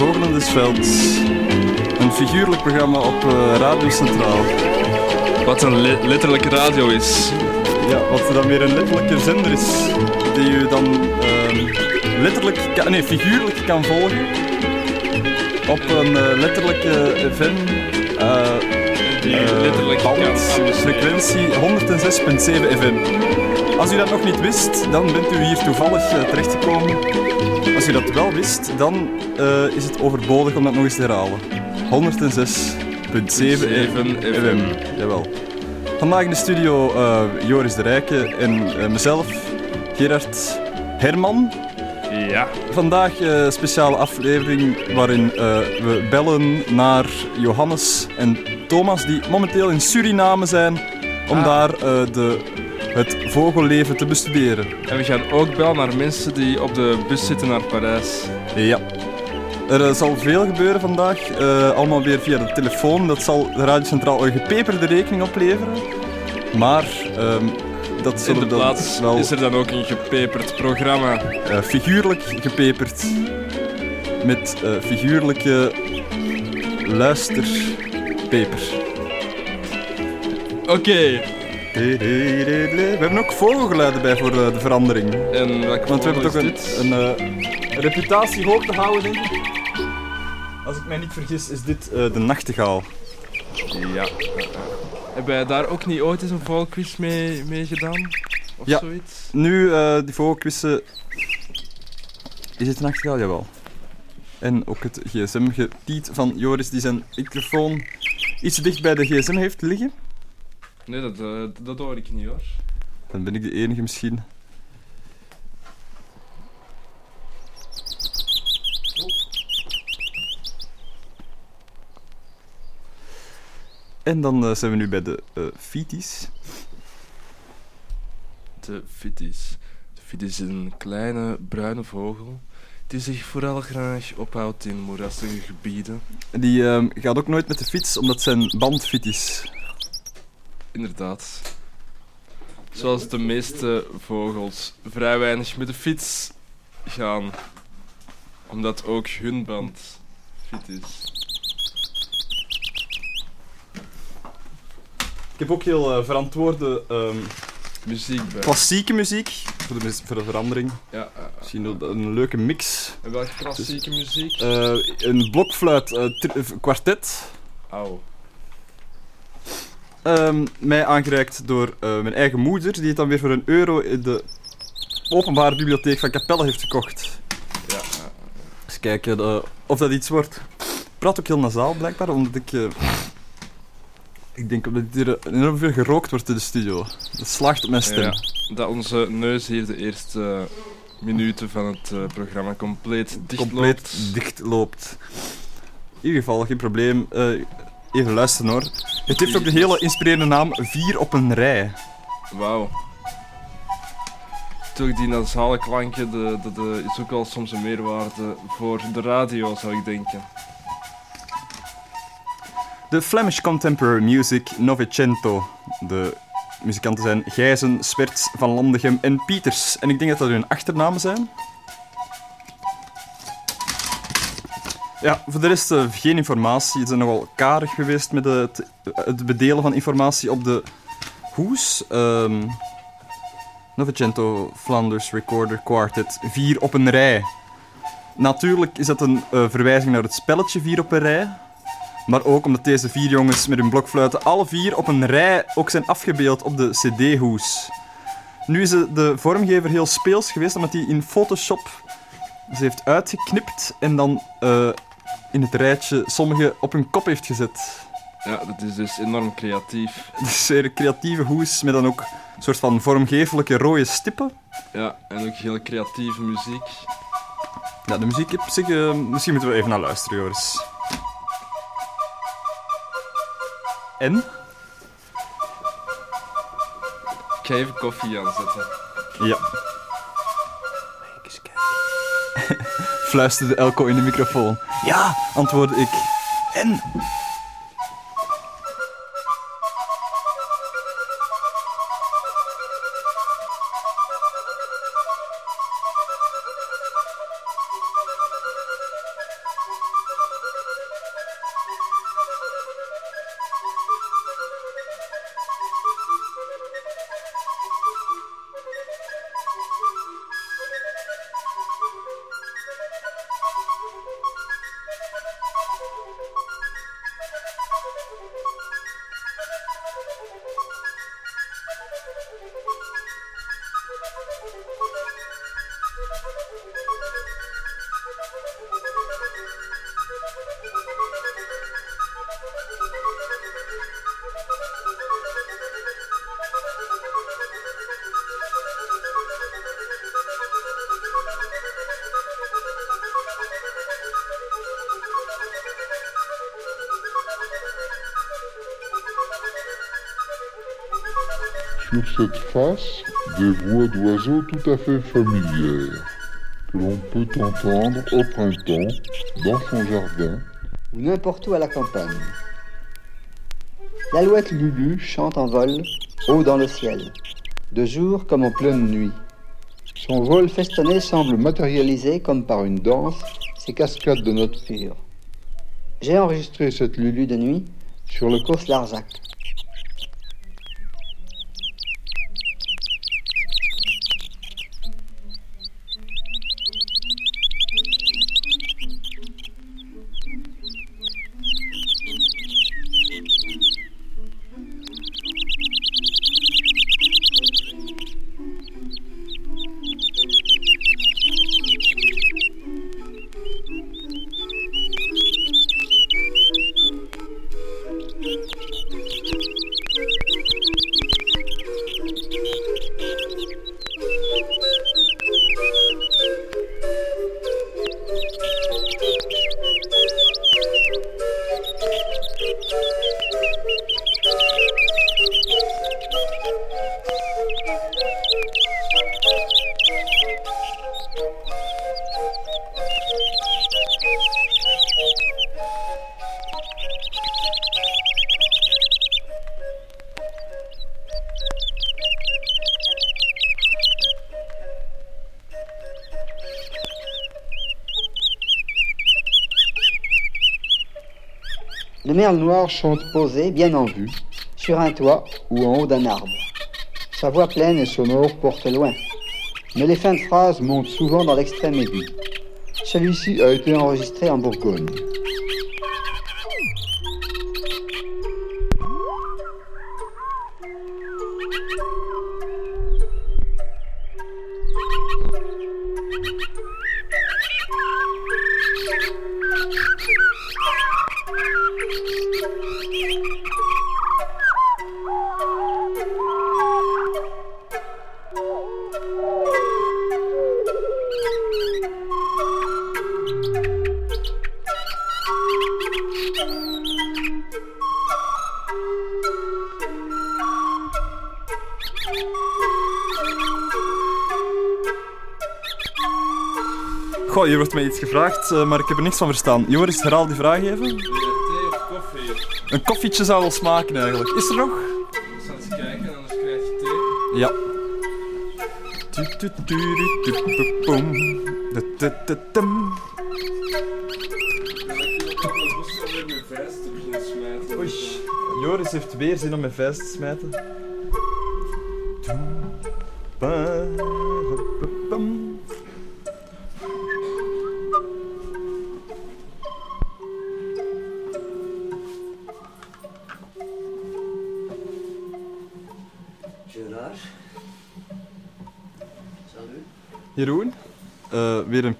Velds. Een figuurlijk programma op eh, Radio Centraal. Wat een le- letterlijke radio is. Ja, wat dan weer een letterlijke zender is. Die u dan ehm, letterlijk, kan, nee, figuurlijk kan volgen. Op een eh, letterlijke FM. eh, Die letterlijk band, frequentie 106.7 FM. Als u dat nog niet wist, dan bent u hier toevallig eh, terechtgekomen. Als u dat wel wist, dan eh, is het overbodig om dat nog eens te herhalen. 106.7 7 FM. Jawel. Vandaag in de studio eh, Joris de Rijke en mezelf, Gerard Herman. Ja. Vandaag een speciale aflevering waarin we bellen naar Johannes en Thomas, die momenteel in Suriname zijn, om Ah. daar de, het vogelleven te bestuderen. En we gaan ook bellen naar mensen die op de bus zitten naar Parijs. Ja. Er eh, zal veel gebeuren vandaag, eh, allemaal weer via de telefoon. Dat zal de Radio Centraal een gepeperde rekening opleveren. Maar ehm, dat In zullen de plaats wel is er dan ook een gepeperd programma. eh, figuurlijk gepeperd. Met figuurlijke luisterpeper. Oké. We hebben ook vogelgeluiden bij voor eh, de verandering. En welke Want we hebben toch een, een, eh, een reputatie hoog te houden, denk ik. Als ik mij niet vergis, is dit eh, de nachtegaal. Ja. Hebben wij daar ook niet ooit eens een vogelquiz mee, mee gedaan? Of Ja. zoiets? Nu, die vogelquizzen... Is het een nachtegaal? Jawel. En ook het gsm-getiet van Joris, die zijn microfoon iets dicht bij de gsm heeft liggen. Nee, dat, eh, dat hoor ik niet hoor. Dan ben ik de enige misschien. En dan eh, zijn we nu bij de eh fities. De fitis. De fitis is een kleine bruine vogel die zich vooral graag ophoudt in moerassige gebieden. Die ehm, gaat ook nooit met de fiets, omdat zijn is. Inderdaad. Zoals de meeste vogels vrij weinig met de fiets gaan. Omdat ook hun band fit is. Ik heb ook heel eh, verantwoorde ehm, Muziek bij. klassieke muziek, voor de, voor de verandering. Ja, ja, ja. Misschien een, leuke mix. En welke klassieke muziek? Eh, een blokfluit eh, eh, kwartet. Auw. Ehm, mij aangereikt door eh, mijn eigen moeder, die het dan weer voor een euro in de openbare bibliotheek van Capelle heeft gekocht. Ja, ja. Eens kijken eh, of dat iets wordt. Ik praat ook heel nasaal blijkbaar, omdat ik... eh, ik denk dat hier enorm veel gerookt wordt in de studio. Dat slaagt op mijn stem. Ja, dat onze neus hier de eerste minuten van het programma compleet dicht compleet loopt. dicht loopt. In ieder geval, geen probleem. Even luisteren hoor. Het heeft ook de hele inspirerende naam Vier op een rij. Wauw. Toch die nasale de, de, is ook wel soms een meerwaarde voor de radio, zou ik denken. De Flemish Contemporary Music Novecento. De muzikanten zijn Gijzen, Swerts, Van Landegem en Pieters. En ik denk dat dat hun achternamen zijn. Ja, voor de rest eh, geen informatie. Ze zijn nogal karig geweest met het, het bedelen van informatie op de hoes. Ehm, Novecento Flanders Recorder Quartet, vier op een rij. Natuurlijk is dat een eh, verwijzing naar het spelletje vier op een rij. Maar ook omdat deze vier jongens met hun blokfluiten alle vier op een rij ook zijn afgebeeld op de cd-hoes. Nu is de, de vormgever heel speels geweest, omdat hij in Photoshop ze heeft uitgeknipt en dan eh, in het rijtje sommige op hun kop heeft gezet. Ja, dat is dus enorm creatief. Het is zeer creatieve hoes met dan ook een soort van vormgevelijke rode stippen. Ja, en ook heel creatieve muziek. Ja, de muziek op zich, eh, misschien moeten we even naar luisteren, Joris. En? Ik ga even koffie aanzetten. Ja. Fluisterde Elko in de microfoon. Ja, antwoordde ik. En? Cette face, des voix d'oiseaux tout à fait familières, que l'on peut entendre au printemps, dans son jardin, ou n'importe où à la campagne. L'alouette Lulu chante en vol, haut dans le ciel, de jour comme en pleine nuit. Son vol festonné semble matérialiser, comme par une danse, ces cascades de notes pures. J'ai enregistré cette Lulu de nuit sur le course Larzac. Merle noir chante posé, bien en vue, sur un toit ou en haut d'un arbre. Sa voix pleine et sonore porte loin, mais les fins de phrases montent souvent dans l'extrême aigu. Celui-ci a été enregistré en Bourgogne. Hier wordt mij iets gevraagd, eh, maar ik heb er niks van verstaan. Joris, herhaal die vraag even. Thee of koffie? Een koffietje zou wel smaken eigenlijk. Is er nog? Ik zal eens kijken, anders krijg je thee. Ja. Joris heeft weer zin om mijn vuist te smijten.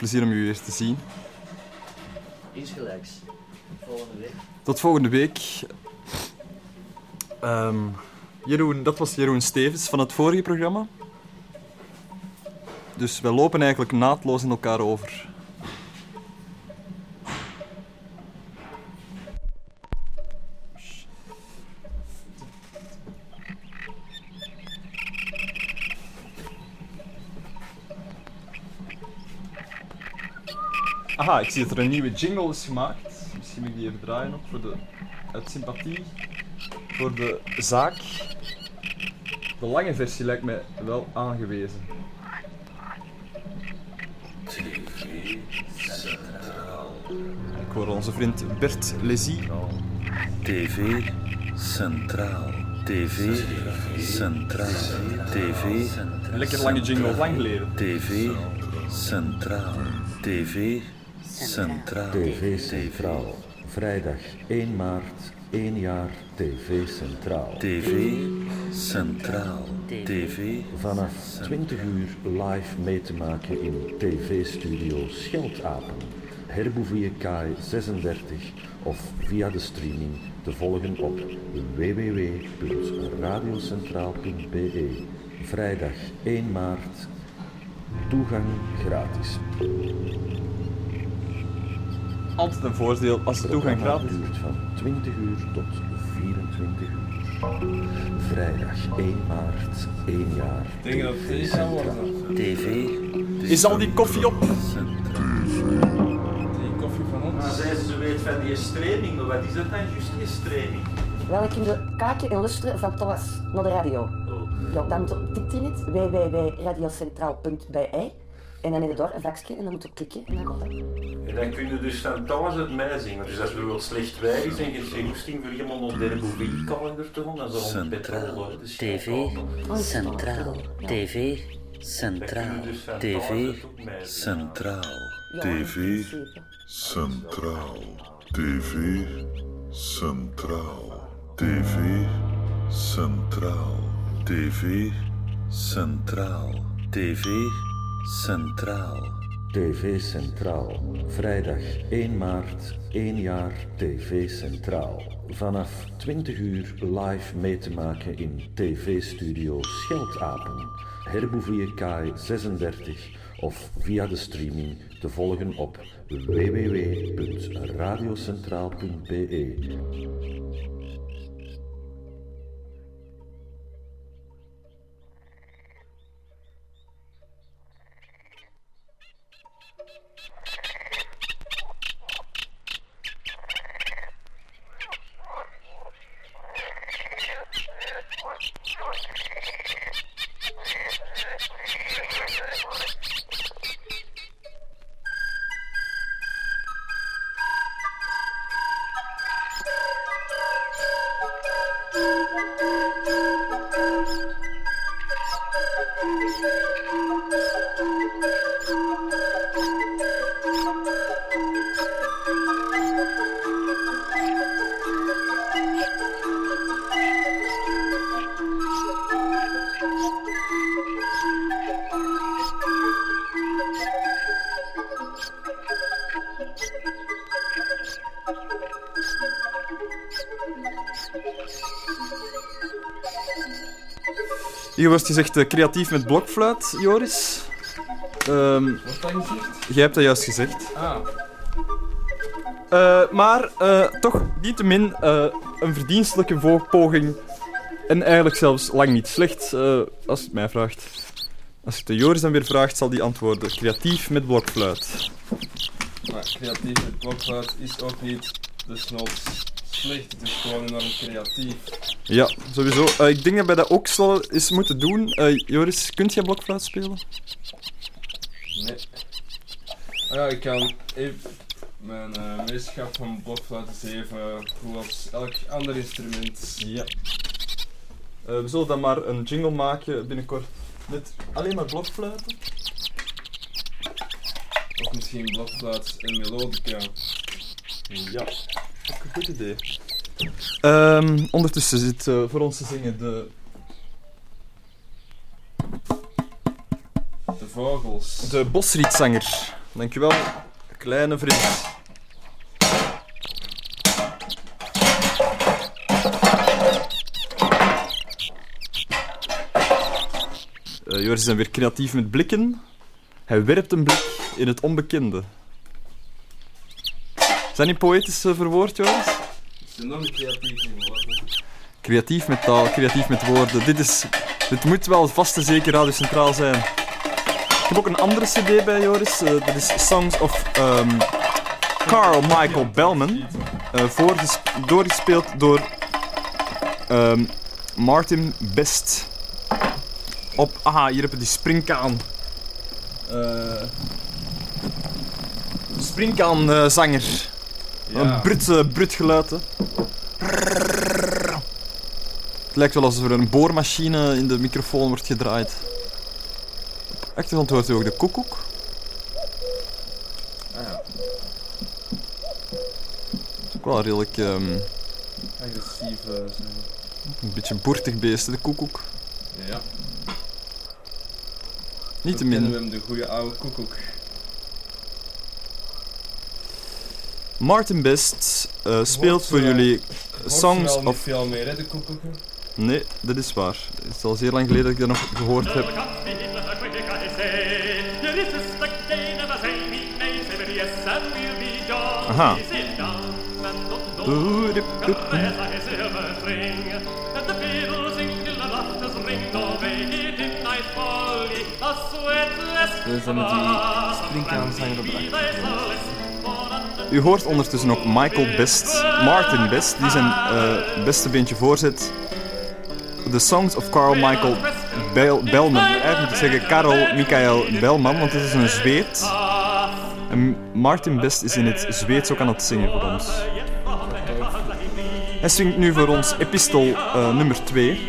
Plezier om u weer te zien. Insgelijks. Volgende week. Tot volgende week. Ehm, Jeroen, dat was Jeroen Stevens van het vorige programma. Dus wij lopen eigenlijk naadloos in elkaar over. Aha, ik zie dat er een nieuwe jingle is gemaakt. Misschien moet ik die even draaien nog voor de, uit sympathie voor de zaak. De lange versie lijkt mij wel aangewezen. Ik hoor onze vriend Bert Lezy. TV Centraal. TV Centraal. TV lekker lange jingle, lang geleden. TV Centraal. TV Centraal. TV Centraal. Vrijdag 1 maart, 1 jaar TV Centraal. TV Centraal. TV Vanaf 20 uur live mee te maken in TV-studio Scheldapen. Herbouvie Kaai 36 of via de streaming te volgen op www.radiocentraal.be. Vrijdag 1 maart. Toegang gratis. Altijd een voordeel als de toegang gratis is. duurt van 20 uur tot 24 uur. Vrijdag 1 maart, 1 jaar. Ik denk dat het deze zal worden. TV Is al die koffie op? Die koffie van ons. Dan zei ze, weet van die streaming, maar wat is dat dan juist, die streaming? Wel, kunt kijken en luisteren van thuis naar de radio. Ja, dan op het internet www.radiocentraal.be en dan daar een vakje en dan moet je klikken en dan komt dat. En dan kun je dus van thuis het meezingen. Dus als bijvoorbeeld slecht weer is en je hebt geen goesting voor iemand op de Rebouille-kalender te gaan, dan zal het petrol de TV Centraal. TV Centraal. TV Centraal. TV. Centraal. TV. Centraal. TV. Centraal. TV Centraal. TV Centraal. TV Centraal. Vrijdag 1 maart, 1 jaar TV Centraal. Vanaf 20 uur live mee te maken in TV-studio Scheldapen. Herbouvie Kaai 36 of via de streaming te volgen op www.radiocentraal.be. Hier wordt gezegd eh, creatief met blokfluit, Joris. Wat dat gezegd? jij hebt dat juist gezegd. Ah, Eh, maar eh, toch niettemin eh een verdienstelijke vo- poging. En eigenlijk zelfs lang niet slecht, als je het mij vraagt. Als je het de Joris dan weer vraagt, zal die antwoorden. Creatief met blokfluit. maar creatief met blokfluit is ook niet desnoods slecht. Het is gewoon enorm creatief. Ja, sowieso. Eh, ik denk dat wij dat ook zal eens moeten doen. Eh, Joris, kunt jij blokfluit spelen? Nee. Ah ja, ik kan even... Mijn meesterschap van blokfluit is even goed als elk ander instrument. Ja. We zullen dan maar een jingle maken binnenkort. Met alleen maar blokfluiten? Of misschien blokfluit en melodica. Ja, ook een goed idee. Ehm, ondertussen zit eh, voor ons te zingen de, De vogels. de bosrietzanger. Dankjewel, kleine vriend. Eh, Joris is weer creatief met blikken. Hij werpt een blik in het onbekende. Zijn die poëtisch eh, verwoord, Joris? Een creatief in worden? Creatief met taal, creatief met woorden. Dit, is, dit moet wel vast en zeker Radio Centraal zijn. Ik heb ook een andere cd bij Joris. eh, dat is Songs of ehm, Carl Michael Bellman. voorges- doorgespeeld door ehm, Martin Best. Op, aha, hier heb je die springkaan. Eh springkaan eh, zanger. Ja. Een brut, brut geluid. hè. Het lijkt wel alsof er een boormachine in de microfoon wordt gedraaid. Op achtergrond hoort u ook de koekoek. Ah ja, Ook wel redelijk ehm, agressief eh, zijn. een beetje een boertig beest, de koekoek. Ja. Niet te kennen we hem, de goede oude koekoek. Martin Best eh, speelt Hoort voor ze- jullie Songs of... veel meer, hè, de koekoeken? Nee, dat is waar. Het is al zeer lang geleden dat ik dat nog gehoord heb. Aha. U hoort ondertussen ook Michael Best, Martin Best, die zijn eh, beste beentje voorzet. The Songs of Carl Michael Bel- Bellman. Eigenlijk moet zeggen Karel Michael Bellman, want het is een Zweed. En Martin Best is in het Zweeds ook aan het zingen voor ons. Hij zingt nu voor ons epistel eh, nummer 2.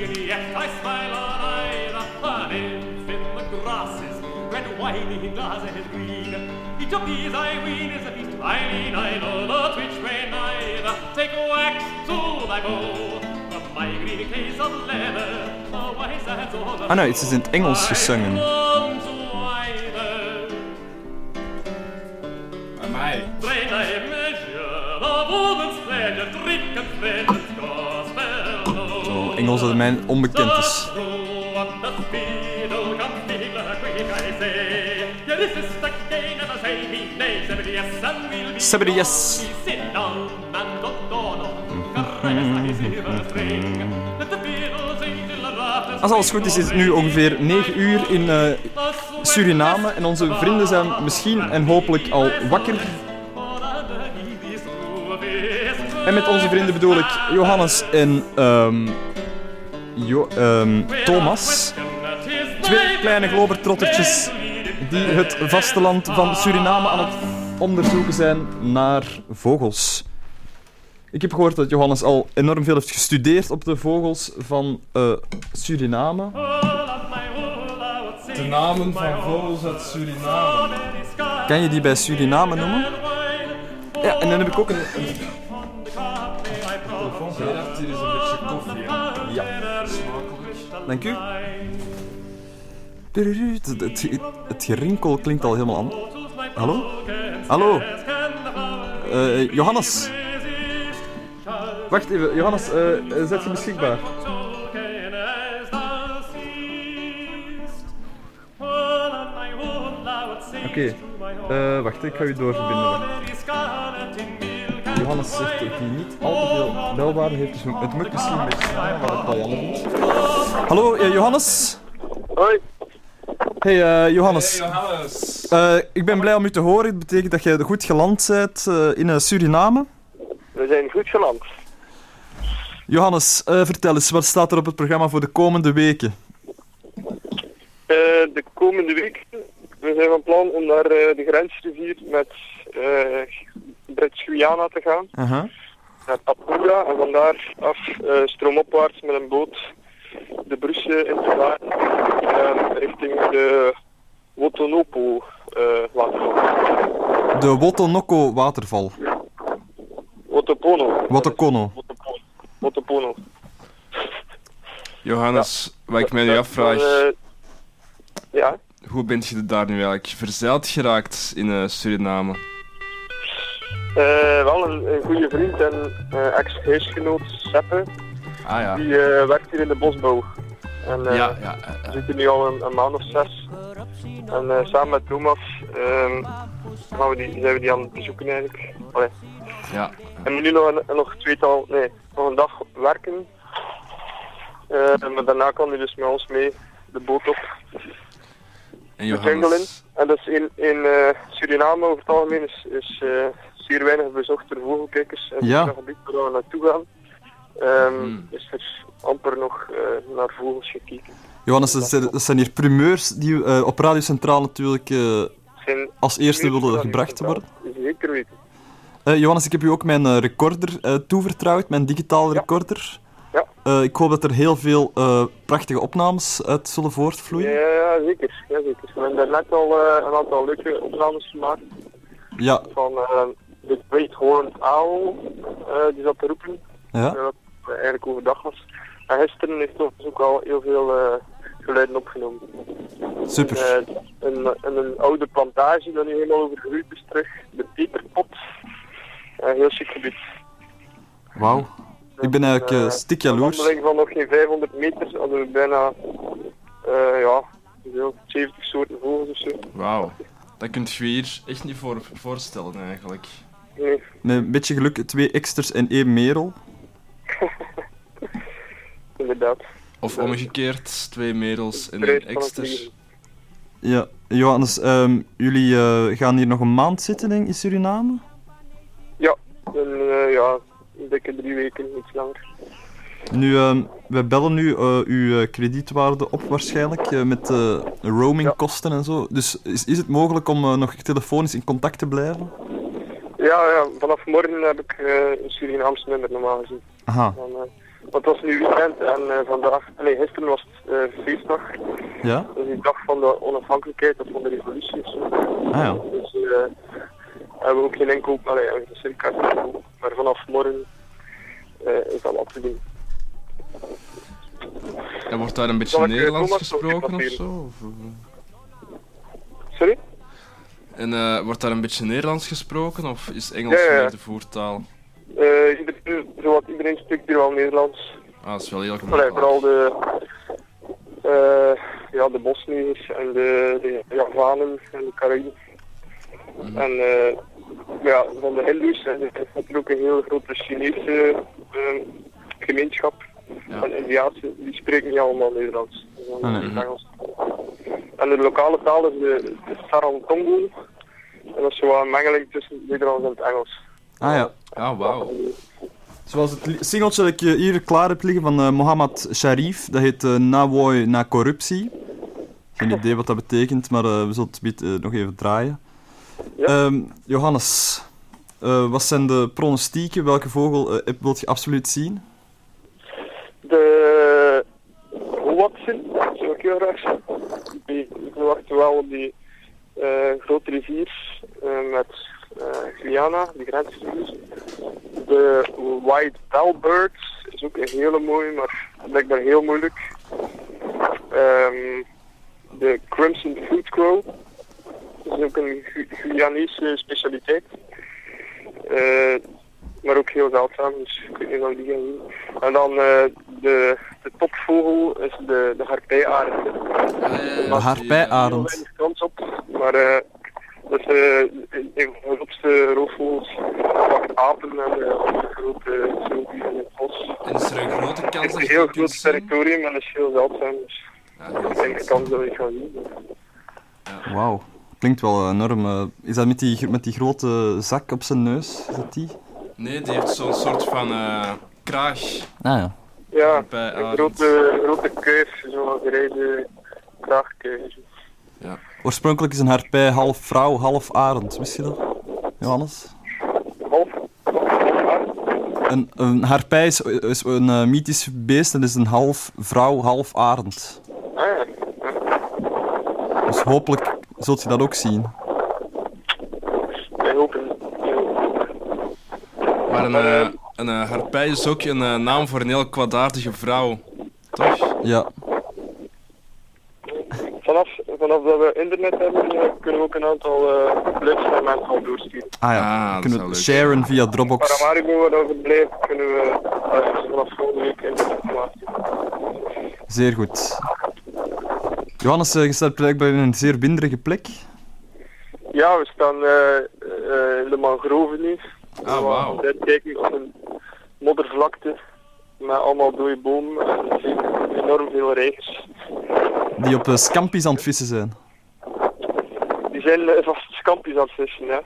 Ah nee, het is in het Engels gezongen. Aan mij. Zo, Engels dat mij onbekend is. Sebbedy yes. Als alles goed is, is het nu ongeveer 9 uur in eh, Suriname en onze vrienden zijn misschien en hopelijk al wakker. En met onze vrienden bedoel ik Johannes en ehm, Jo- ehm, Thomas. Twee kleine globertrottertjes die het vasteland van Suriname aan het onderzoeken zijn naar vogels. Ik heb gehoord dat Johannes al enorm veel heeft gestudeerd op de vogels van eh, Suriname. De namen van vogels uit Suriname. Kan je die bij Suriname noemen? Ja, en dan heb ik ook een... een hier is een beetje koffie. Ja. Smakelijk. Dank u. Het, het, het gerinkel klinkt al helemaal aan. Hallo? Hallo? Eh, Johannes? Wacht even, Johannes, eh, eh, zet je beschikbaar? Oké, eh, wacht, ik ga u doorverbinden. Johannes zegt dat hij niet al te veel belwaarde heeft, dus het moet misschien een beetje sneller, maar dat jammer. Hallo, Johannes? Hoi. Hey, eh, Johannes. Hey, Johannes. Eh, ik ben blij om u te horen. Het betekent dat jij goed geland bent eh, in Suriname. We zijn goed geland. Johannes, eh, vertel eens, wat staat er op het programma voor de komende weken? Eh, de komende week, we zijn van plan om naar eh, de grensrivier met Brits-Guyana te gaan. Naar Apuja en van daar af stroomopwaarts met een boot de Brusse in te varen ehm, richting de Wotonopo waterval. De Wotonoko waterval. Wotopono. Wotokono. Wotopono. Johannes, wat ik mij nu afvraag, dan, eh, ja, hoe bent je daar nu eigenlijk verzeild geraakt in eh, Suriname? eh, wel een, een goede vriend en eh, ex-huisgenoot Seppe, Ah ja. die werkt hier in de bosbouw. En, eh, Ja, ja, We zitten nu al een, een maand of zes. En samen met Thomas ehm, gaan we die, zijn we die aan het bezoeken eigenlijk. Allee. Ja. En we nu nog een, nog een tweetal, nee, nog een dag werken. Eh, maar daarna kan hij dus met ons mee de boot op. En de jungle in. En dat is in, in eh, Suriname over het algemeen is, is eh, zeer weinig bezocht door vogelkijkers. En Ja. het gebied waar we naartoe gaan. Ehm Hmm. is er amper nog eh, naar vogels gekeken. Johannes, dat zijn, dat zijn hier primeurs die eh, op Radio Centraal natuurlijk eh, als eerste willen gebracht worden. Zeker weten. Eh, Johannes, ik heb u ook mijn eh, recorder eh, toevertrouwd, mijn digitale recorder. Ja. Ik hoop dat er heel veel prachtige opnames uit zullen voortvloeien. Ja, ja, zeker. Ja, zeker. We hebben daarnet al een aantal leuke opnames gemaakt Ja, van de Great Horned Owl, die zat te roepen. Ja. Dat eigenlijk overdag was. En gisteren heeft ons ook al heel veel geluiden opgenomen. Super. Een, een, een oude plantage dat nu helemaal overgroeid is terug. De peperpot. Een heel chic gebied. wauw. Ik ben eigenlijk eh, Eh, stik Een jaloers. wandeling van nog geen 500 meter hadden we bijna eh, ja, hoeveel? 70 soorten vogels of zo. wauw. Dat kunt je hier echt niet voor, voorstellen eigenlijk. Nee. Met een beetje geluk twee eksters en één merel. Inderdaad. Of omgekeerd, twee merels en een extra. vliegen. Ja, Johannes, ehm, jullie eh, gaan hier nog een maand zitten denk ik, in Suriname? Ja, en, eh, ja, een dikke drie weken, iets langer. Nu, ehm, wij bellen nu eh, uw eh, kredietwaarde op waarschijnlijk eh, met roamingkosten en zo. Dus is, is het mogelijk om nog telefonisch in contact te blijven? Ja, ja, vanaf morgen heb ik een Surinaamse nummer normaal gezien. Aha. Dan, want het was nu weekend en vandaag, nee, gisteren was het feestdag. Ja? Dat is die dag van de onafhankelijkheid of van de revolutie of zo. Ah ja. Dus eh hebben we ook geen allee, geen circa inkoop. Maar vanaf morgen eh, is dat wat te doen. En wordt daar een beetje Zal eh, Nederlands gesproken of zo? Of, eh? Sorry? En eh, wordt daar een beetje Nederlands gesproken of is Engels Ja, ja, ja. meer de voertaal? Eh, iedereen, zowat iedereen spreekt hier wel Nederlands. Ah, dat is wel heel gemakkelijk. vooral de, eh, ja, de Bosniërs en de, de Javanen en de Caraïben. En eh, ja, van de Hindoes en er is er ook een heel grote Chinese eh, gemeenschap. En Indiaanse, die spreken niet allemaal Nederlands. Ah, nee. Engels. En de lokale taal is de, de Sarantongo. En dat is zo een mengeling tussen het Nederlands en het Engels. Ah ja. Ah, wauw. Zoals het singeltje dat ik eh, hier klaar heb liggen van eh, Mohammad Sharif, dat heet eh Nawoi na corruptie. Geen idee wat dat betekent, maar eh, we zullen het bit, nog even draaien. Ehm, Johannes, eh, wat zijn de pronostieken? Welke vogel heb- wilt je absoluut zien? De Watson, zou ik heel graag zien. Die, ik verwacht wel die eh, grote rivier met Guyana, die grensrivier. De White Bellbird is ook een hele mooie, maar blijkbaar heel moeilijk. Ehm, de Crimson Food Crow. Is ook een Gu- Guyanese specialiteit. Eh, maar ook heel zeldzaam, dus ik weet niet of die gaan zien. En dan eh, de, de topvogel is de, de harpijarend. De harpijarend. weinig kans op, maar eh, dat is eh, een een van de grootste roofvogels. Pak apen en eh, andere grote zoogdieren in het bos. En is er een grote Het kans is dat een heel groot territorium en dat is heel zeldzaam. Dus ik denk de kans dat we het gaan zien. Wauw, klinkt wel enorm. eh. is dat met die, met die grote zak op zijn neus? Is dat die? Nee, die heeft zo'n soort van eh, kraag. Ah ja. Ja, een grote, grote kuif, zo'n gereide kraagkuif. Ja. Oorspronkelijk is een harpij half vrouw, half arend. Wist je dat, Johannes? Half? een, een harpij is, is een eh, mythisch beest en is een half vrouw, half arend. Ah ja. Dus hopelijk zult je dat ook zien. Wij hopen. Maar een, eh, een eh, harpij is ook een eh, naam voor een heel kwaadaardige vrouw. Toch? Ja. Vanaf, vanaf dat we internet hebben, kunnen we ook een aantal uh, blips naar mensen al doorsturen. Ah ja, kunnen we sharen via Dropbox. Paramaribo, waar dat verblijft, kunnen we uh, vanaf volgende week internetinformatie. Zeer goed. Johannes, eh, je staat blijkbaar in een zeer winderige plek. Ja, we staan eh, eh, in de mangroven nu. Ah, wauw. We kijken op een moddervlakte met allemaal dode bomen en enorm veel reigers. Die op eh, scampi's aan het vissen zijn. Die zijn vast scampjes aan het vissen, ja.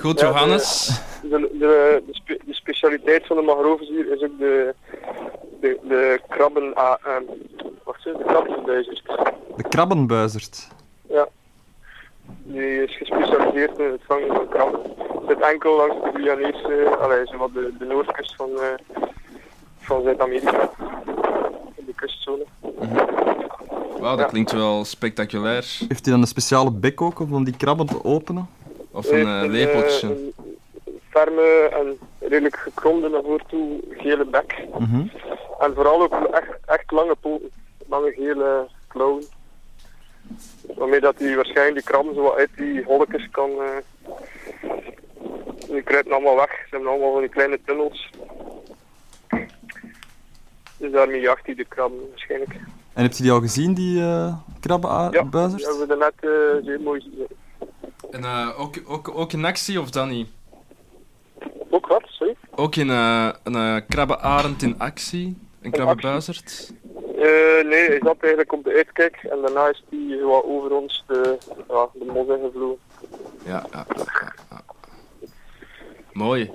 Goed, Ja, Johannes. De, de, de, de, spe- de specialiteit van de mangroves hier is ook de, de, de krabben... ah, ehm, wacht eens, de krabbenbuizers. De krabbenbuizerd. Ja. Die is gespecialiseerd in het vangen van krabben. Zit enkel langs de Guyanese, allee, zowat de, de noordkust van, eh, van Zuid-Amerika. In de kustzone. Wauw, dat klinkt wel spectaculair. Heeft hij dan een speciale bek ook om die krabben te openen? Of een eh, lepeltje. eh, een ferme en redelijk gekromde naar voren toe gele bek. Mhm. En vooral ook echt, echt lange poten. Lange gele klauwen. Waarmee dat hij waarschijnlijk die krabben zo wat uit die holletjes kan... eh die kruipen allemaal weg. Ze hebben allemaal van die kleine tunnels. Dus daarmee jaagt hij de krabben waarschijnlijk. En heb je die al gezien, die eh krabbenbuizers? Die hebben we net eh zeer mooi gezien. En eh, ook, ook, ook in actie of dan niet? Ook in eh, een eh, krabbenarend in actie? Een krabbenbuizerd? Eh, nee, hij zat eigenlijk op de uitkijk en daarna is wat over ons de, ja, de mos ingevlogen. Ja, ja, ja, ja, ja. Mooi.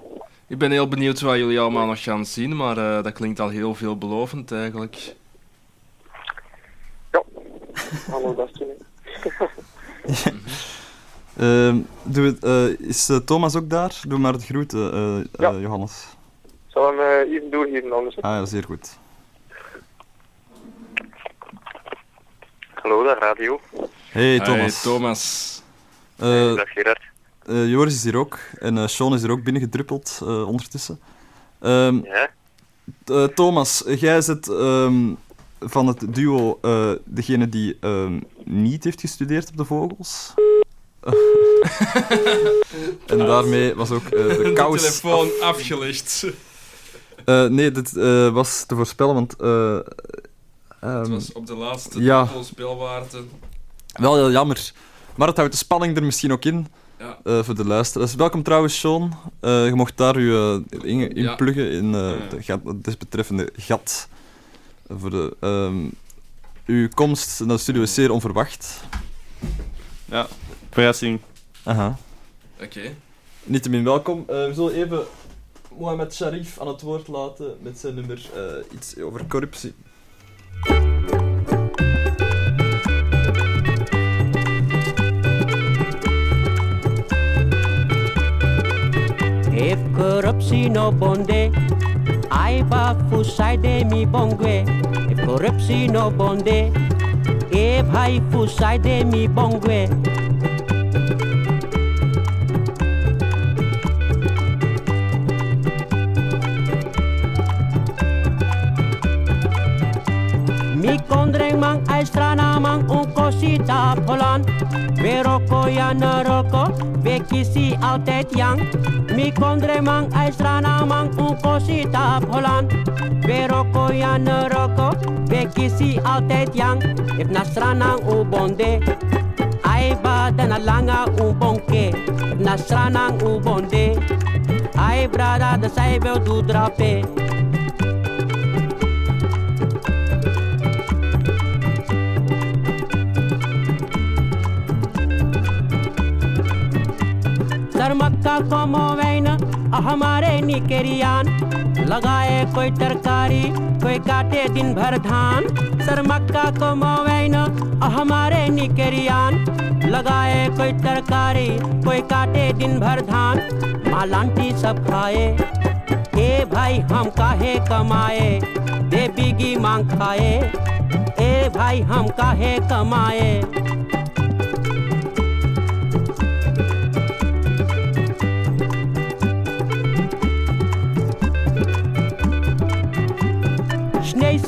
Ik ben heel benieuwd wat jullie allemaal nog gaan zien, maar eh, dat klinkt al heel veelbelovend eigenlijk. Allemaal best doen. Ehm, doe eh, is eh, Thomas ook daar? Doe maar het groeten, eh, eh, Ja. Johannes. Ik zal hem even doorgeven anders. Ah ja, zeer goed. Hallo, daar radio. Hey Thomas. Hey, Thomas. Eh, Dag Gerard. eh, Joris is hier ook en eh, Sean is er ook binnengedruppeld eh, ondertussen. Ehm, Ja? eh, Thomas, jij zit ehm, van het duo eh, degene die ehm, niet heeft gestudeerd op de vogels. en daarmee was ook eh, de De kous telefoon afgelicht. Eh, nee, dit eh, was te voorspellen, want... ehm, Het was op de laatste ja, speelwaarde. wel heel jammer. Maar het houdt de spanning er misschien ook in Ja. voor de luisteraars. Welkom trouwens, Sean. Je mocht daar je uh, in, Ja. inpluggen in de gat, het desbetreffende gat. Voor de, ehm, uw komst naar de studio is zeer onverwacht. Ja, verrassing. Aha. Oké. Niettemin welkom. Eh, we zullen even Mohamed Sharif aan het woord laten met zijn nummer eh, iets over corruptie. If corruptie no bonde, aiba fusaide mi bongwe. If corruptie no bonde, if hai fusaide mi bongwe. Un cosita polan. Veroko ja na roko, we kisi altijd yang. Mi kondreng mang ai strana mang un cosita polan. Veroko ja na roko, we kisi altijd yang. If na strana u bonde, ai ba dana langa u bonke. If na strana u bonde, ai brada de sai bel du को मोवैन हमारे निकेरियान। लगाए कोई तरकारी, कोई काटे दिन भर धान। सर मक्का को मोवैन हमारे निकरियान। लगाए कोई तरकारी, कोई काटे दिन भर धान। मालांटी सब खाए, ए भाई हम काहे कमाए? दे की मांग खाए, ए भाई हम काहे कमाए?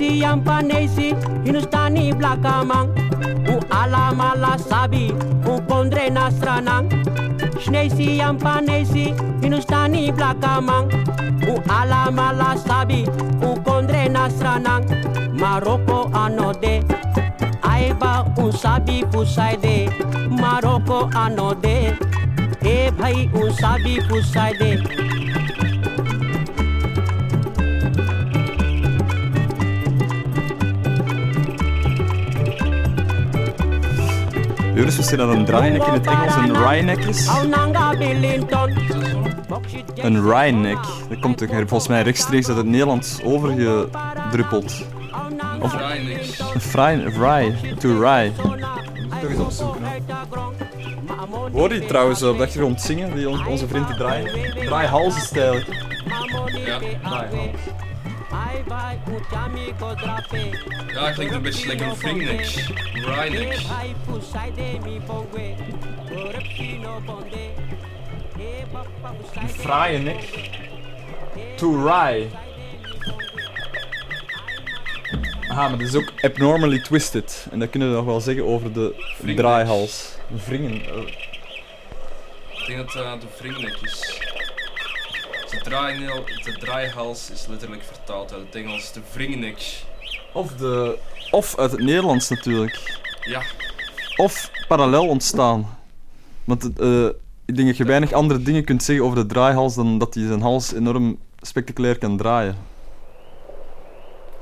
Snesi Yampanesi, Hinustani Blakamang, U ala mala sabi, U kondre nasranang. Snesi Yampanesi, Hinustani Blakamang, U ala mala sabi, U kondre nasranang. Maroko anode, Aiba un sabi pusaide, Maroko anode, E bhai un sabi pusaide. Zien dat een draainek in het Engels een ryenek is. Een ryenek. Dat komt er volgens mij rechtstreeks uit het Nederlands overgedruppeld. Of een fry, fry, to rye. Toch eens opzoeken. Hoor je trouwens op de achtergrond zingen, die on- onze vriend die draai? Draaihals is het eigenlijk. Ja. Draaihals. Ja, klinkt een beetje lekker een vringnek. Rynek. Een fraaie nek. To rye. Aha, maar dat is ook abnormally twisted. En dat kunnen we nog wel zeggen over de draaihals. Wringen. eh, Ik denk dat dat de vringnek is. De, draaineel, de draaihals is letterlijk vertaald uit het Engels. De vringnek. Of, de, of uit het Nederlands natuurlijk. Ja. Of parallel ontstaan. Want eh, ik denk dat je weinig andere dingen kunt zeggen over de draaihals dan dat hij zijn hals enorm spectaculair kan draaien.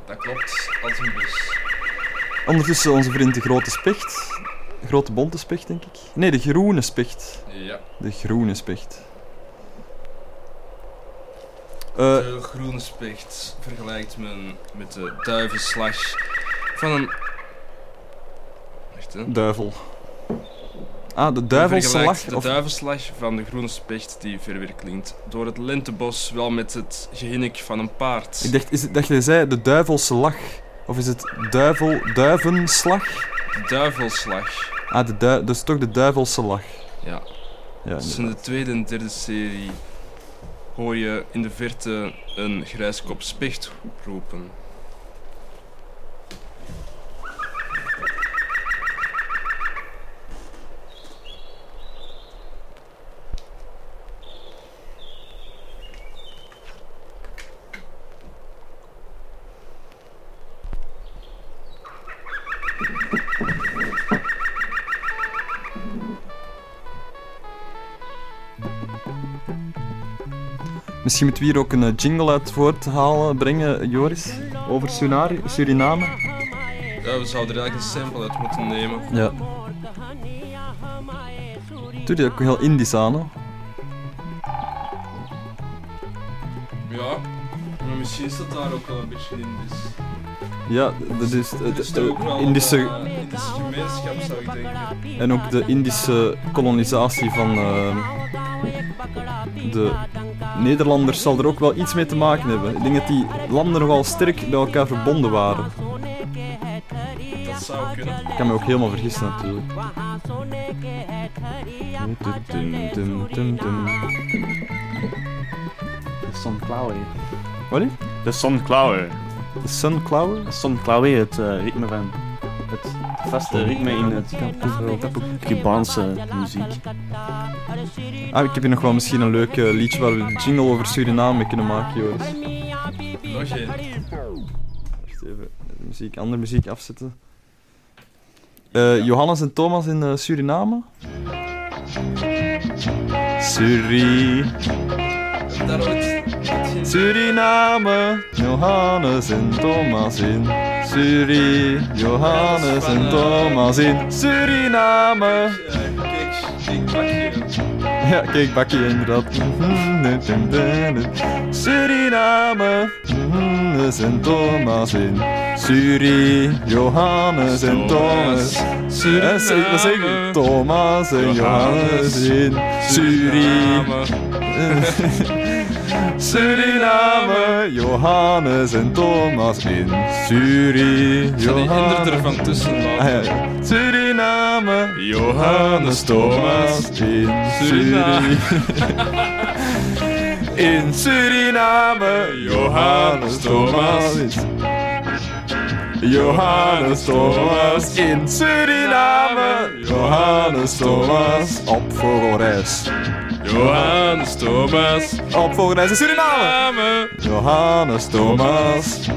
Dat klopt. Als een bus. Ondertussen onze vriend de grote specht. De grote bonte specht, denk ik. Nee, de groene specht. Ja. De groene specht. Eh, De groene specht vergelijkt men met de duivenslag van een... Wacht, hè. duivel. Ah, de lach. De Of, duivenslag van de groene specht die ver weer klinkt door het lentebos wel met het gehinnik van een paard. ik dacht, is het dat je zei de duivelse lach? Of is het duivel, duivenslag? De duivelslag. Ah, de dui, dus toch de duivelse lach. Ja. Ja, dus in de tweede en derde serie hoor je in de verte een grijskop specht roepen. Misschien moeten we hier ook een eh, jingle uit voort halen, brengen, Joris. Over Sunari, Suriname. Ja, we zouden er eigenlijk een sample uit moeten nemen. Ja. Doe die ook heel Indisch aan, hè? Ja, maar misschien is dat daar ook wel een beetje in. Ja, dat is de, is de wel Indische... een eh, gemeenschap, zou ik denken. En ook de Indische kolonisatie van eh, de Nederlanders zal er ook wel iets mee te maken hebben. Ik denk dat die landen nogal sterk bij elkaar verbonden waren. Dat zou kunnen. Ik kan me ook helemaal vergissen natuurlijk. Dum, dum, dum, dum. De Sunflower. Wat is? De Sunflower. De Sunflower? De Sunflower, het eh, ritme van... Het vaste ritme in het Cubaanse muziek. Ah, ik heb hier nog wel misschien een leuk liedje waar we de jingle over Suriname mee kunnen maken, Joris. Wacht even, muziek, andere muziek afzetten. Eh, Johannes en Thomas in eh, Suriname? Suri. Daar. Suriname, Johannes en Thomas in. Suri, Johannes en Thomas in Suriname. Ja, kijk, bakje inderdaad. Suriname, mhm, Sint Thomas in Suri, Johannes en Thomas. Suriname. Eh, zeg- Wat zeg ik? Thomas en Johannes in Suriname. Suriname, Johannes en Thomas in Suri, Zal die Johannes. ervan tussen? Ah, ja, ja. Suriname, Johannes Thomas in Suriname. In Suriname, Johannes Thomas. Johannes Thomas in Suriname, Johannes Thomas op vogelreis. Johannes Thomas. Op vogelreis in Suriname. Johannes Thomas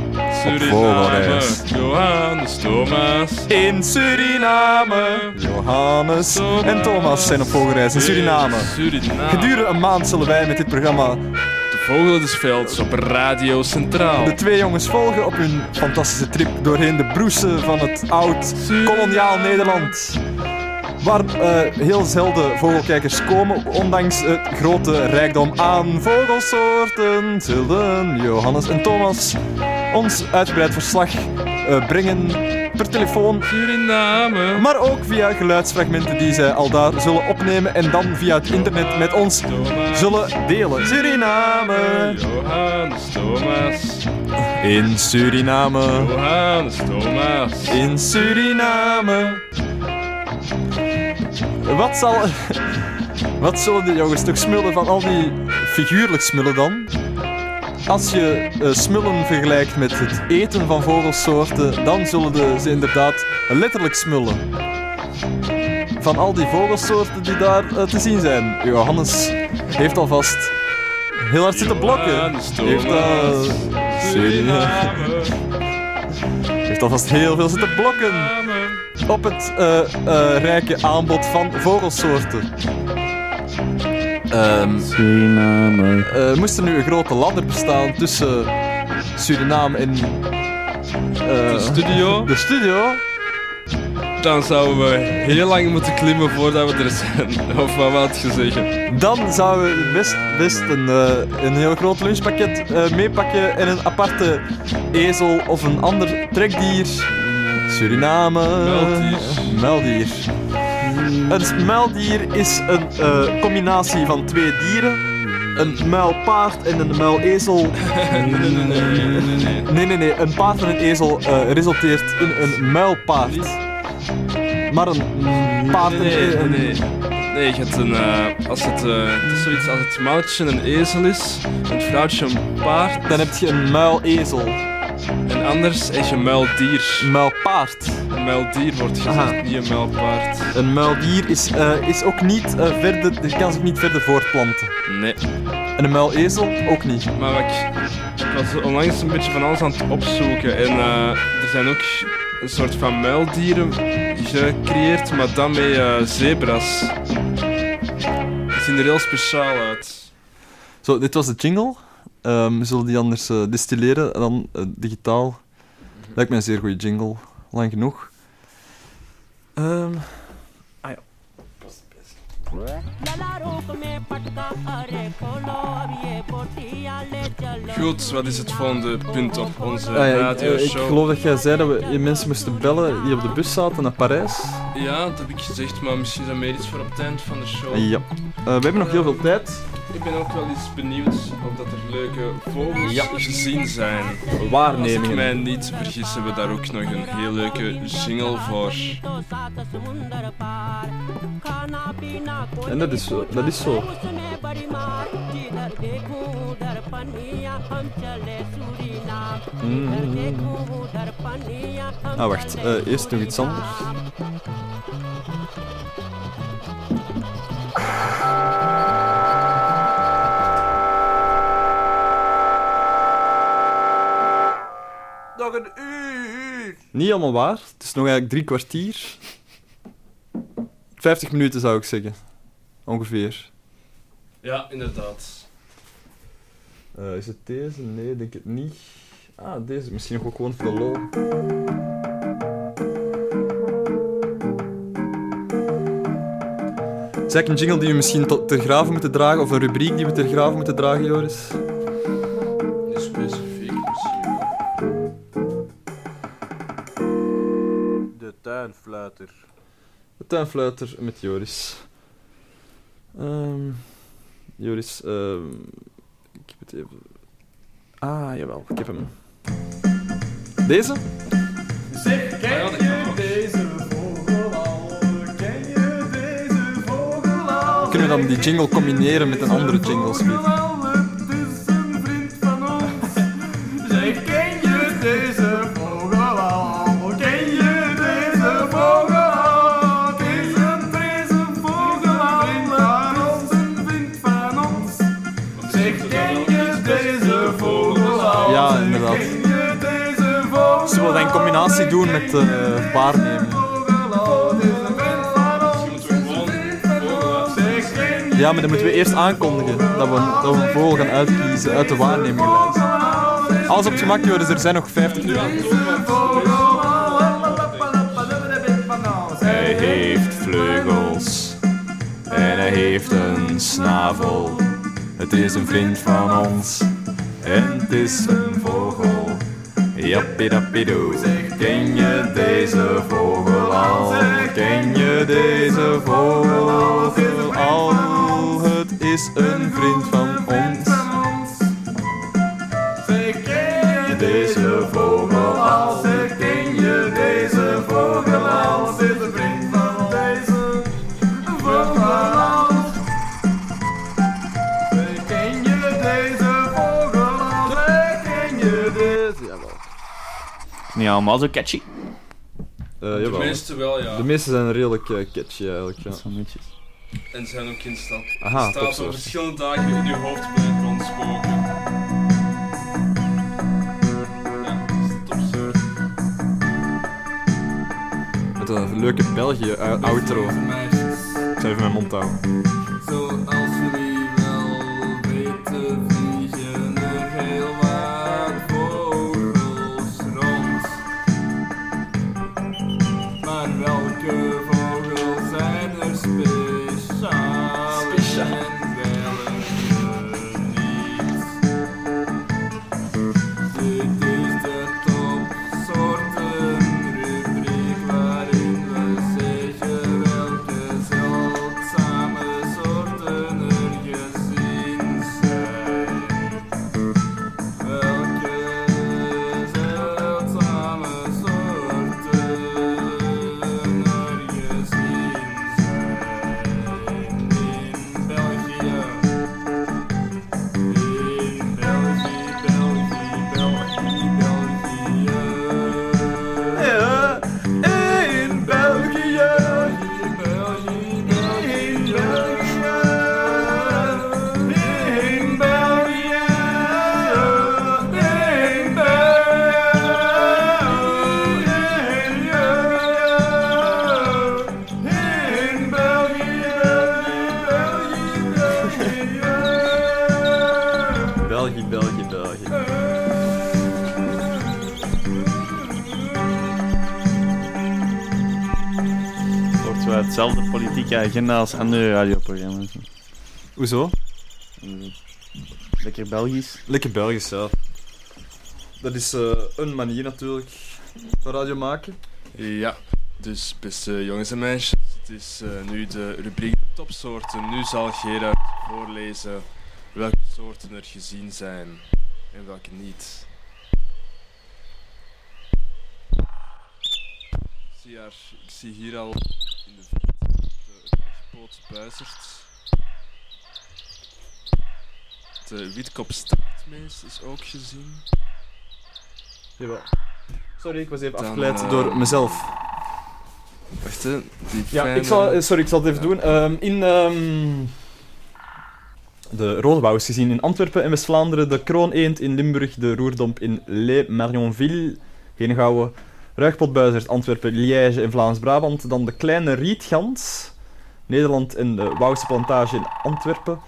vogelreis. Johannes Thomas. In Suriname, Johannes en Thomas zijn op vogelreis in Suriname. Suriname. Gedurende een maand zullen wij met dit programma De Vogelen des Velds op Radio Centraal. de twee jongens volgen op hun fantastische trip doorheen de broesen van het oud koloniaal Nederland. Waar eh, heel zelden vogelkijkers komen, ondanks het grote rijkdom aan vogelsoorten, zullen Johannes en Thomas ons uitgebreid verslag eh, brengen per telefoon. Suriname. Maar ook via geluidsfragmenten die zij al daar zullen opnemen en dan via het internet met ons zullen delen. Suriname. Johannes Thomas. In Suriname. Johannes Thomas. In Suriname. Wat zal... Wat zullen die jongens toch smullen van al die figuurlijk smullen dan? Als je eh, smullen vergelijkt met het eten van vogelsoorten, dan zullen de, ze inderdaad letterlijk smullen. Van al die vogelsoorten die daar eh, te zien zijn. Johannes heeft alvast heel hard zitten blokken. Heeft. Suriname. Heeft alvast heel veel zitten blokken op het eh, eh, rijke aanbod van vogelsoorten. Suriname. eh, moest er nu een grote ladder bestaan tussen Suriname en De studio. de studio, Dan zouden we heel lang moeten klimmen voordat we er zijn. Of wat had je zeggen? dan zouden we best, best een, eh, een heel groot lunchpakket eh, meepakken en een aparte ezel of een ander trekdier. Suriname. Muildier. Muildier. Een muildier is een eh, combinatie van twee dieren. Een muilpaard en een muilezel. Nee, nee, nee, nee, nee. Een paard en een ezel resulteert in een muilpaard. Maar een paard en Nee, een... nee, nee. Nee, je hebt een, eh, als het, eh, het is zoiets als het mannetje een ezel is, en het vrouwtje een paard, Dan heb je een muilezel. en anders is je muildier. Een muilpaard. Een muildier wordt gezegd, Aha. niet een muilpaard. Een muildier is, eh, is ook niet verder... Die kan zich niet verder voortplanten. Nee. En een muilezel ook niet. Maar wat ik, ik was onlangs een beetje van alles aan het opzoeken en er zijn ook een soort van muildieren gecreëerd, maar dan met eh, zebras. Die zien er heel speciaal uit. Zo, dit was de jingle. Ehm, we zullen die anders eh, distilleren en dan eh, digitaal. Lijkt mij een zeer goede jingle. Lang genoeg. Ja. Goed, wat is het volgende punt op onze Ah ja, ik, eh, geloof dat jij zei dat we je mensen moesten bellen die op de bus zaten naar Parijs. Ja, dat heb ik gezegd, maar misschien is dat meer iets voor op het eind van de show. Ja. Eh, we hebben nog heel veel tijd. Ik ben ook wel eens benieuwd of dat er leuke vogels Ja. gezien zijn. Waarnemingen. Als ik mij niet vergis, hebben we daar ook nog een heel leuke jingle voor. En dat is zo. Dat is zo. Mm. Ah, wacht. Eh, eerst nog iets anders. Nog een uur! Niet helemaal waar. Het is nog eigenlijk drie kwartier. 50 minuten zou ik zeggen. Ongeveer. Ja, inderdaad. Eh, is het deze? Nee, denk het niet. Ah, deze. Misschien nog ook gewoon voor de lol. Het eigenlijk een jingle die we misschien tot ter graven moeten dragen, of een rubriek die we ter graven moeten dragen, Joris? Niet specifiek misschien wel. De tuinfluiter. De tuinfluiter met Joris. Ehm, Joris, ehm, ik heb het even... Ah, jawel, ik heb hem. Deze? Zeg, ken je deze vogel al? Ken je deze vogel al? Kunnen we dan die jingle combineren met een andere jingle, Smit? Zeg, ken je deze vogel al? Ja, inderdaad. Zullen we dat in combinatie doen met eh waarnemen? Ja, maar dan moeten we eerst aankondigen dat we, dat we een vogel gaan uitkiezen uit de waarneminglijst. Alles op het gemak, Joris, er zijn nog 50 minuten. Hij heeft vleugels en hij heeft een snavel. Het is een vriend van ons en het is een vogel. Jappidappidoe, ken je deze vogel al? Ken je deze vogel al? Het is een vriend van Niet allemaal zo catchy. Eh, jawel. De meeste wel, ja. De meeste zijn redelijk eh, catchy eigenlijk. Ja. Zo netjes. En zijn ook in staat. Aha, staat op verschillende dagen in uw hoofd blijven rondspoken. Ja, dat is de topsoort. Met een leuke België-outro. Meisjes. Ik zal even mijn mond houden. Politieke agenda als andere radioprogramma's. Hoezo? Lekker Belgisch. Lekker Belgisch, ja. Dat is eh, een manier natuurlijk van radio maken. Ja, dus beste jongens en meisjes, het is eh, nu de rubriek topsoorten. Nu zal Gerard voorlezen welke soorten er gezien zijn en welke niet. Ik zie, haar, ik zie hier al de buizerd. De witkopstaartmees is ook gezien. Jawel. Sorry, ik was even Dan, afgeleid eh, door mezelf. Wacht hè, die Ja, fijne- ik zal, eh, sorry, ik zal het even doen. Ehm, in ehm, de Rode Wouw is gezien in Antwerpen en West-Vlaanderen, de Krooneend in Limburg, de Roerdomp in Le Marionville, Henegouwen, Ruigpotbuizerd, Antwerpen, Liège in Vlaams-Brabant, dan de Kleine Rietgans, Nederland en de Wouwse Plantage in Antwerpen,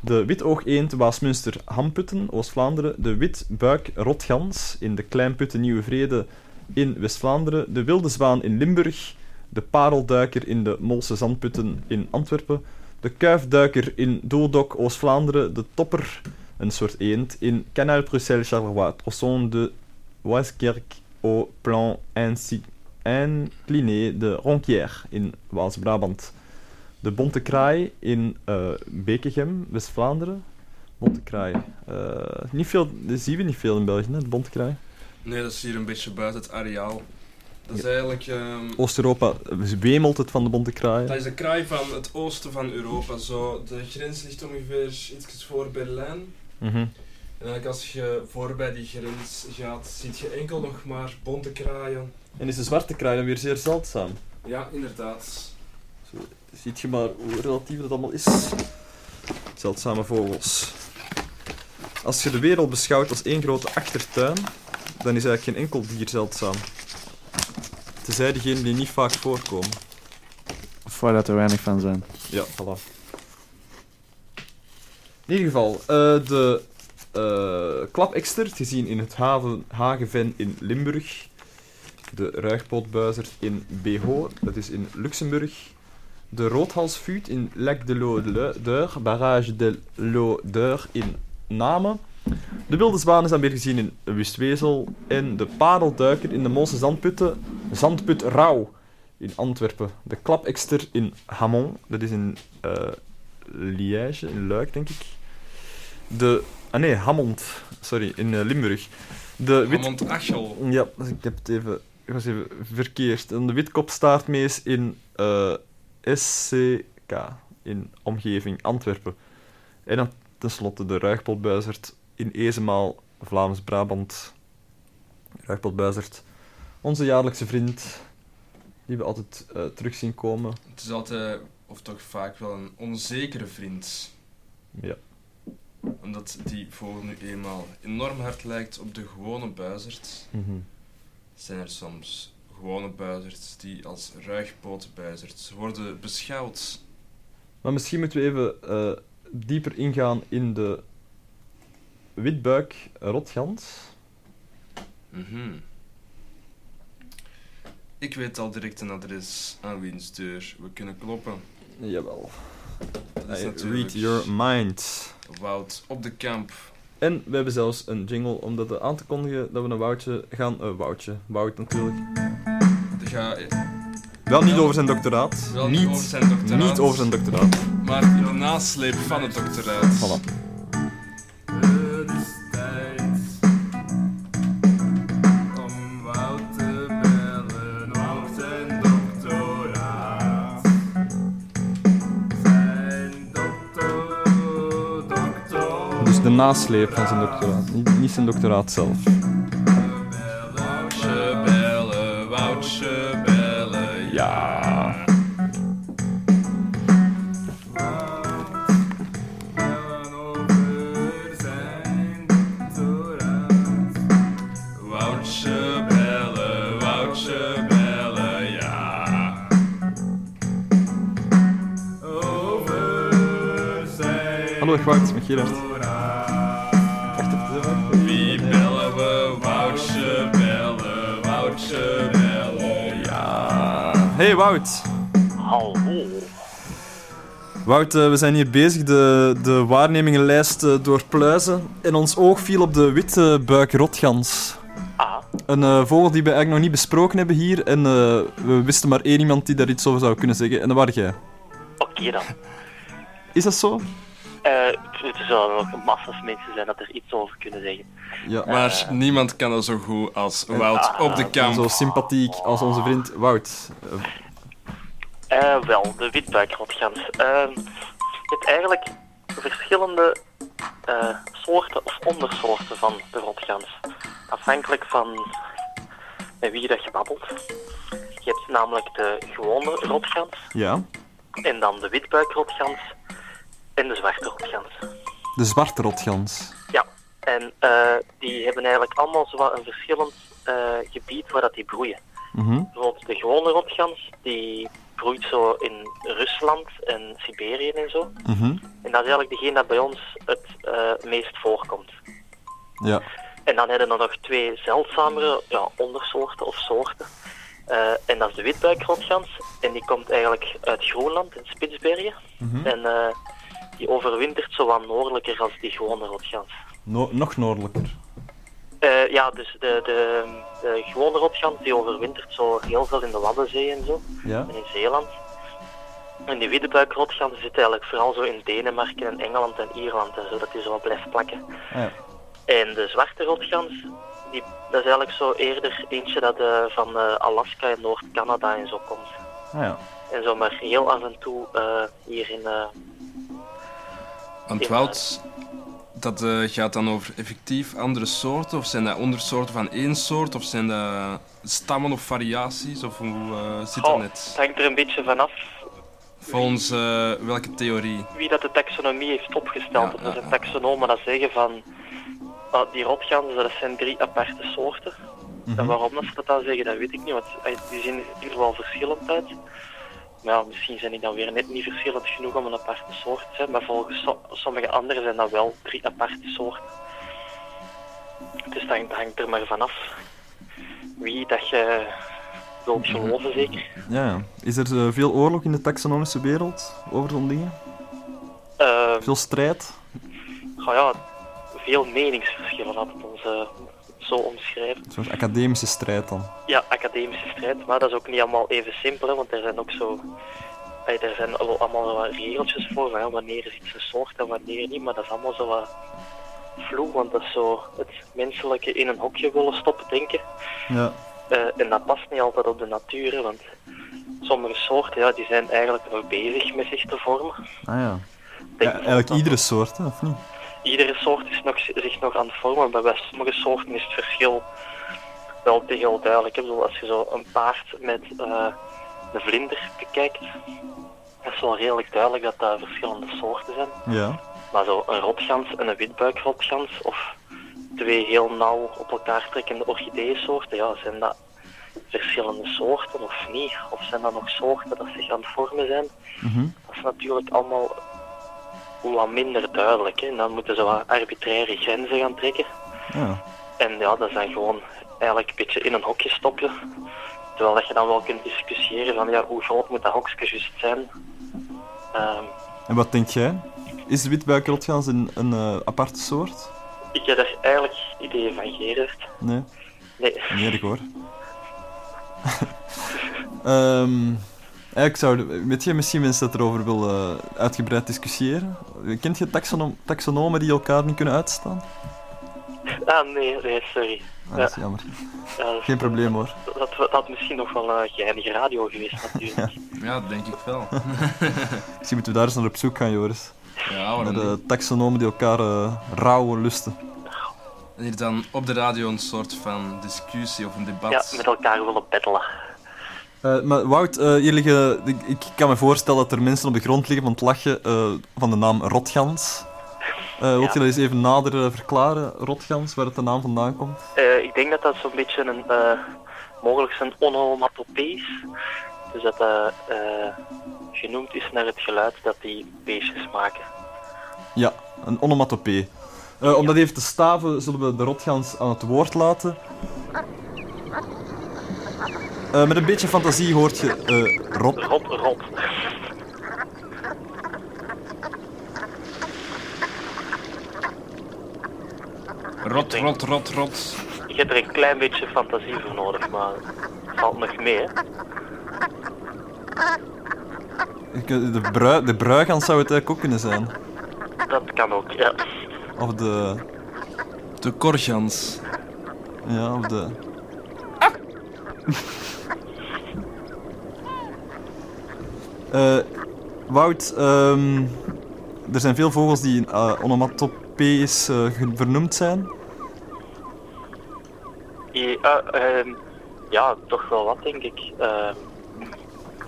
de Witoogeend, Waasmunster, Hamputten, Oost-Vlaanderen, de Witbuik Rotgans in de Kleinputten, Nieuwe Vrede in West-Vlaanderen, de Wilde Zwaan in Limburg, de Parelduiker in de Molse Zandputten in Antwerpen, De kuifduiker in Doeldok, Oost-Vlaanderen. De topper, een soort eend, in Canal Bruxelles Charleroi. Tronçon de Oiskerk au plan incliné de Ronquière in Waals-Brabant. De bonte kraai in eh Bekegem, West-Vlaanderen. Bonte kraai. Eh, niet veel, dat zien we niet veel in België, hè, de bonte kraai. Nee, dat is hier een beetje buiten het areaal. Dat is eigenlijk... ehm, Oost-Europa wemelt het van de bonte kraaien. dat is de kraai van het oosten van Europa. Zo, de grens ligt ongeveer iets voor Berlijn. Mhm. En eigenlijk als je voorbij die grens gaat, zie je enkel nog maar bonte kraaien. En is de zwarte kraai dan weer zeer zeldzaam? Ja, inderdaad. Zo, ziet je maar hoe relatief dat allemaal is. Zeldzame vogels. Als je de wereld beschouwt als één grote achtertuin, dan is eigenlijk geen enkel dier zeldzaam. Tenzij diegenen die niet vaak voorkomen. Of waar dat er weinig van zijn. Ja, voilà. In ieder geval, eh, de klapekster, te zien in het haven Hageven in Limburg. De ruigpootbuizerd in Beho, dat is in Luxemburg. De roodhalsvuut in Lac de l'Odeur, barrage de l'Odeur in Namen. De wilde zwaan is dan weer gezien in Wustwezel. En de parelduiker in de Moolse zandputten, zandput Rauw in Antwerpen. De klapekster in Hamon, dat is in eh Liège, in Luik, denk ik. De... Ah nee, Hammond. Sorry, in eh, Limburg. De wit... Ja, ik heb het even... Ik was even verkeerd. En de witkopstaartmees in eh, SCK, in omgeving Antwerpen. En dan tenslotte de ruigpotbuizerd in Ezemaal, Vlaams-Brabant. Ruigpotbuizerd. Onze jaarlijkse vriend, die we altijd eh, terug zien komen. Het is altijd, of toch vaak wel, een onzekere vriend. Ja. Omdat die vogel nu eenmaal enorm hard lijkt op de gewone buizerd, Mhm. zijn er soms gewone buizerds die als ruigpootbuizerds worden beschouwd. Maar misschien moeten we even eh, dieper ingaan in de witbuik rotgans. Mhm. Ik weet al direct een adres aan wiens deur we kunnen kloppen. Jawel. Dat is read your mind. Wout op de kamp. En we hebben zelfs een jingle om dat aan te kondigen dat we een woutje gaan... eh woutje. Wout natuurlijk. Ga, Wel niet over zijn doctoraat. Wel niet over zijn doctoraat. Niet over zijn doctoraat. maar in de nasleep van het doctoraat. Voilà. Het is tijd om Wout te bellen op zijn doctoraat. Zijn doctor, doctor. Dus de nasleep van zijn doctoraat. Niet, niet zijn doctoraat zelf. Gerard. Wie bellen we? Woutje bellen, Woutje bellen, ja. Hey Wout. Hallo. Wout, eh, we zijn hier bezig de, de waarnemingenlijst eh, doorpluizen. En ons oog viel op de witte buikrotgans. Ah. Een eh, vogel die we eigenlijk nog niet besproken hebben hier. En eh, we wisten maar één iemand die daar iets over zou kunnen zeggen. En dat was jij. Oké dan. Is dat zo? Eh, er zullen ook massa's mensen zijn dat er iets over kunnen zeggen. Ja. Maar niemand kan dat zo goed als Wout Ah, op de kamp. Zo sympathiek als onze vriend Wout. Eh, Eh, wel, de witbuikrotgans. Ehm, je hebt eigenlijk verschillende eh, soorten of ondersoorten van de rotgans. Afhankelijk van met wie dat je babbelt. Je hebt namelijk de gewone rotgans, ja. en dan de witbuikrotgans en de zwarte rotgans. De zwarte rotgans. Ja, en eh, die hebben eigenlijk allemaal zo een verschillend eh, gebied waar dat die broeien. Mhm. Bijvoorbeeld de gewone rotgans, die broeit zo in Rusland en Siberië en zo. Mhm. En dat is eigenlijk degene dat bij ons het eh, meest voorkomt. Ja. En dan hebben we nog twee zeldzamere ja, ondersoorten of soorten. En dat is de witbuikrotgans. En die komt eigenlijk uit Groenland, in Spitsbergen. Mhm. En die overwintert zo wat noordelijker als die gewone rotgans. No- nog noordelijker. Eh, ja, dus de, de, de gewone rotgans die overwintert zo heel veel in de Waddenzee en zo. Ja. En in Zeeland. En die wittebuikrotgans zit eigenlijk vooral zo in Denemarken en Engeland en Ierland en zo, dat die zo wat blijft plakken. Ah, ja. En de zwarte rotgans, die, dat is eigenlijk zo eerder eentje dat eh, van eh, Alaska en Noord-Canada en zo komt. Ah, ja. En zo maar heel af en toe hier in... Want Wout, dat eh, gaat dan over effectief andere soorten? Of zijn dat ondersoorten van één soort? Of zijn dat stammen of variaties? Of hoe eh, zit dat oh, net? het hangt er een beetje vanaf Volgens eh, welke theorie? wie dat de taxonomie heeft opgesteld. Ja, dus ja, een taxonomen dat zeggen van die rotganzen, dat zijn drie aparte soorten. Mhm. En waarom dat ze dat dan zeggen, dat weet ik niet, want die zien er geval verschillend uit. Ja, misschien zijn die dan weer net niet verschillend genoeg om een aparte soort te zijn, maar volgens so- sommige anderen zijn dat wel drie aparte soorten. Dus dat hangt, er maar vanaf wie dat je wilt geloven, zeker. Ja. Is er eh, veel oorlog in de taxonomische wereld over zo'n dingen? Eh, Veel strijd? Ja, veel meningsverschillen, het ons eh, zo omschrijven. Een soort academische strijd dan. Ja, academische strijd, maar dat is ook niet allemaal even simpel, hè, want er zijn ook zo... Ey, er zijn allemaal wat regeltjes voor, van, ja, wanneer is iets een soort en wanneer niet, maar dat is allemaal zo wat vloeg, want dat is zo het menselijke in een hokje willen stoppen denken. Ja. Eh, en dat past niet altijd op de natuur, hè, want sommige soorten ja, die zijn eigenlijk nog bezig met zich te vormen. Ah ja. Ja eigenlijk iedere soort, hè, of niet? Iedere soort is nog, zich nog aan het vormen, maar bij sommige soorten is het verschil wel heel duidelijk. Ik bedoel, als je zo een paard met eh, een vlinder bekijkt, dat is wel redelijk duidelijk dat dat verschillende soorten zijn. Ja. Maar zo een rotgans en een witbuikrotgans, of twee heel nauw op elkaar trekkende orchideeënsoorten, ja, zijn dat verschillende soorten of niet? Of zijn dat nog soorten dat zich aan het vormen zijn? Mhm. Dat is natuurlijk allemaal wat minder duidelijk. Hè. En dan moeten ze wat arbitraire grenzen gaan trekken. Ja. En ja, dat dan gewoon eigenlijk een beetje in een hokje stoppen. Terwijl dat je dan wel kunt discussiëren van ja, hoe groot moet dat hokje juist zijn. Ehm, En wat denk jij? Is de witbuikrotgans een, een eh, aparte soort? ik heb daar eigenlijk geen idee van, Gerard. Nee? Nee. Niet erg hoor. Ehm eigenlijk zou, weet je misschien mensen dat erover willen uitgebreid discussiëren? Kent je taxonom, taxonomen die elkaar niet kunnen uitstaan? Ah, nee, nee, sorry. Ah, dat is jammer. Ja, dat- Geen probleem hoor. Dat, dat, dat had misschien nog wel een geinige radio geweest, natuurlijk. Ja, dat denk ik wel. Misschien moeten we daar eens naar op zoek gaan, Joris. Ja, waarom Naar de niet? taxonomen die elkaar eh rauwe lusten. En hier dan op de radio een soort van discussie of een debat. Ja, met elkaar willen battelen. Eh, maar Wout, eh, hier liggen, ik, ik kan me voorstellen dat er mensen op de grond liggen van het lachen eh, van de naam Rotgans. Eh wilt je dat eens even nader eh, verklaren, Rotgans, waar het de naam vandaan komt? Eh, ik denk dat dat zo'n beetje een, eh, mogelijk een onomatopee is. Dus dat dat eh, genoemd is naar het geluid dat die beestjes maken. Ja, een onomatopee. Eh, om dat even te staven, zullen we de rotgans aan het woord laten. Eh, met een beetje fantasie hoort je eh, rot. Rot, rot. Rot, rot, rot, rot. Je hebt er een klein beetje fantasie voor nodig, maar het valt nog mee. Hè? Ik, eh, De, brui, de bruigans zou het eigenlijk ook kunnen zijn. Dat kan ook, ja. Of de... De korgans. Ja, of de... Eh, Wout, ehm, er zijn veel vogels die uh, eh, ge- vernoemd zijn. Ja, ehm, ja, toch wel wat, denk ik. Ehm,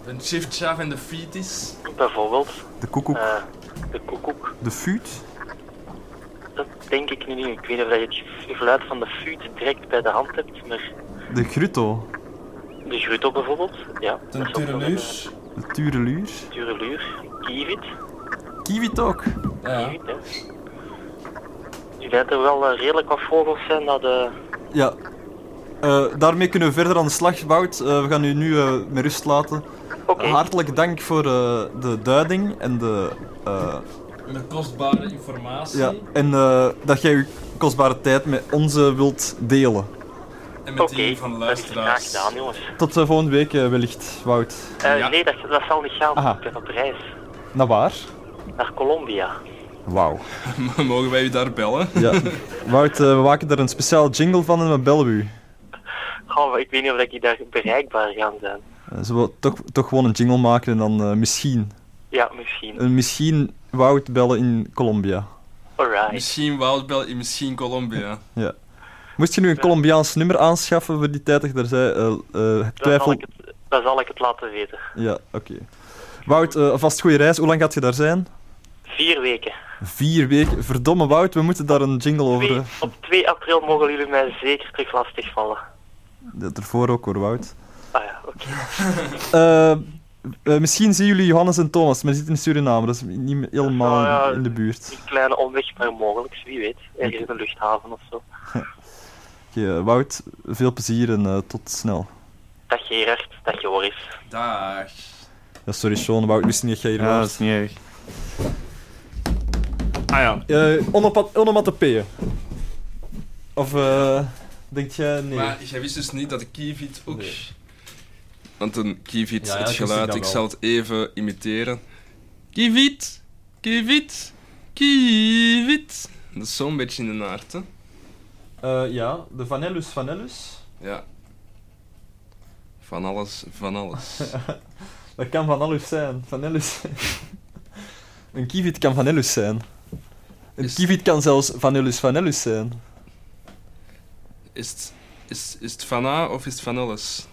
Een chiffchaff en de fetus. bijvoorbeeld. De koekoek. eh, de koekoek. De fuut. Dat denk ik nu niet. Ik weet niet of je het geluid van de fuut direct bij de hand hebt, maar De grutto. De gruto bijvoorbeeld, ja. De dat is ook wel tureluur. De tureluur. een Tureluur. Kievit. Kiewit ook. Ja. Kievit, hè. Ik denk dat er wel eh, redelijk wat vogels zijn dat... eh Ja. Eh, daarmee kunnen we verder aan de slag, Wout. Eh, we gaan u nu eh, met rust laten. Hartelijk dank voor eh, de duiding en de... eh, Met kostbare informatie. ja, en eh, dat jij uw kostbare tijd met onze wilt delen. En met die van de is graag luisteraars. gedaan, jongens. Tot eh, volgende week eh, wellicht, Wout. Eh, Nee, dat, dat zal niet gaan. Aha. Ik ben op reis. Naar waar? Naar Colombia. Wauw. Mogen wij u daar bellen? Ja. Wout, eh, we maken er een speciaal jingle van en we bellen u. Goh, ik weet niet of ik daar bereikbaar gaan zijn. Zullen we toch, toch gewoon een jingle maken en dan eh, misschien... Ja, misschien. misschien Wout bellen in Colombia. Alright. Misschien Woudbel in misschien Colombia. Ja. Moest je nu een Colombiaans nummer aanschaffen voor die tijd dat je daar zei? Dan zal, twijfel... ik het, dan zal ik het laten weten. Ja, oké. Wout, eh, alvast goede reis. Hoe lang gaat je daar zijn? Vier weken. Vier weken. Verdomme Wout, we moeten daar een jingle over... Twee, op 2 april mogen jullie mij zeker terug lastigvallen. Ja, Ervoor ook hoor, Wout. Ah ja, oké. Misschien zien jullie Johannes en Thomas, maar die zitten in Suriname. Dat is niet helemaal ja. in de buurt. Een kleine omweg, maar mogelijk, wie weet. Ergens in de luchthaven of zo. Oké, Wout, veel plezier en eh, tot snel. Dag Gerard, dag Joris. Dag. Ja, sorry Sean, Wout wist niet dat jij hier Ja, was. dat is niet erg. Ah ja. Eh onomat- onomatopeeën. Of eh denk jij nee? Maar jij wist dus niet dat de kievit ook... Want een kievit, Ja, ja, het ik geluid, ik wel. zal het even imiteren. Kievit, kievit, kievit. Dat is zo'n beetje in de naart, hè? Eh, ja, de Vanellus Vanellus. Ja. Van alles, van alles. dat kan Vanellus zijn. Vanellus. een kievit kan Vanellus zijn. Een kievit kan zelfs Vanellus Vanellus zijn. Is het, is, is het van A of is het van alles?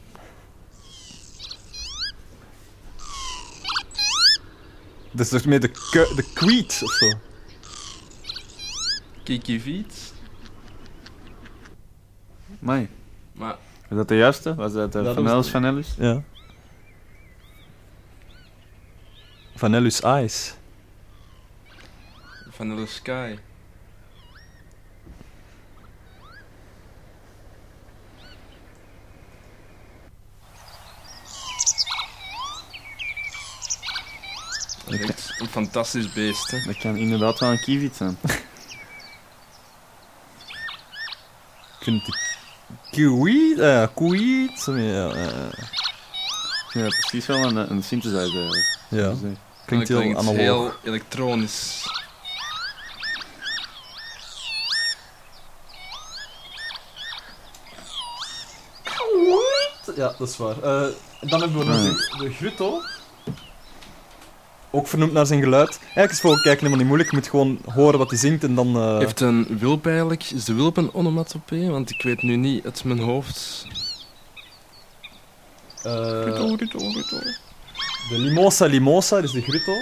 Dat is toch meer de, de kweet of zo? Kikiviet? Mai. Maar... Is dat de juiste? Was dat de Dat Van was Ellis de- Van Ellis? Ja. Vanellus Ice. Van de sky. Dat is echt een fantastisch beest, hè? Dat kan inderdaad wel een kievit zijn. Ik eh zo meer, ja, ja. Ja, precies wel een, een synthesizer eigenlijk. Ja. Dus, eh, Klinkt heel klinkt analoog. heel elektronisch. Ja, dat is waar. Eh, dan hebben we nog Ah, de, de Grutto. Ook vernoemd naar zijn geluid. Eigenlijk is voor kijken helemaal niet moeilijk. Je moet gewoon horen wat hij zingt en dan... eh, Heeft een wulp eigenlijk... Is de wulp een onomatopee? Want ik weet nu niet uit mijn hoofd. eh, Grutto, grutto, grutto. De Limosa Limosa, dus de Grutto.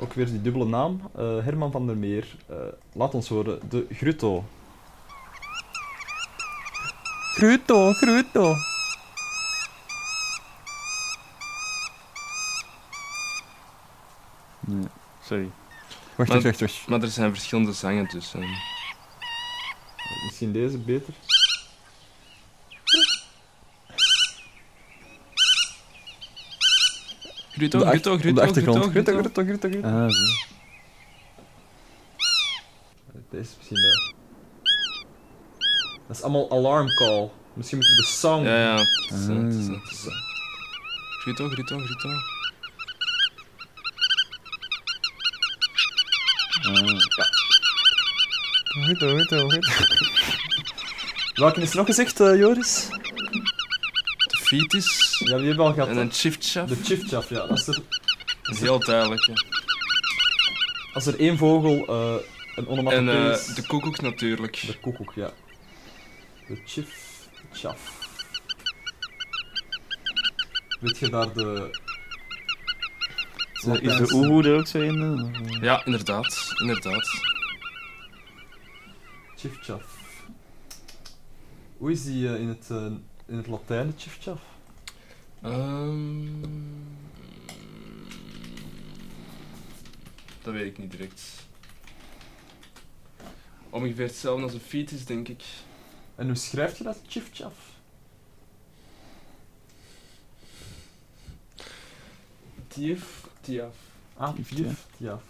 Ook weer die dubbele naam. Eh, Herman van der Meer. Eh, laat ons horen. De Grutto. Grutto, Grutto. Nee, sorry. Wacht, maar, wacht, wacht. Maar er zijn verschillende zangen tussen. Misschien deze beter. Grutto, de achtergrond. grutto, Grutto, grutto. grutto, grutto. Ah, zo. Deze is misschien wel. Dat is allemaal alarm call. Misschien moeten we de song. Ja, ja. het is, eh, het is, Ah. het is, eh. Grutto, grutto, grutto. Ah. Grutto, grutto, grutto. Welke is er nog gezegd, eh, Joris? De fetus. Ja, die hebben we al gehad. En hè? een chiftchaf. De chiftchaf, ja. Er, Dat is heel duidelijk. hè. als er één vogel eh een En onomatopee eh, is... de koekoek natuurlijk. De koekoek, ja. De chiftchaf. Weet je daar de... Is de- Is de oehoe er ook zo in? eh? Ja, inderdaad. Inderdaad. Chiftchaf. Hoe is die eh, in, het, eh, in het Latijn, de chiftchaf? Ehm, dat weet ik niet direct. Ongeveer hetzelfde als een fetus, denk ik. En hoe schrijf je dat? Chif-chaf? Tief, tiaf. Ah, Chif, ja.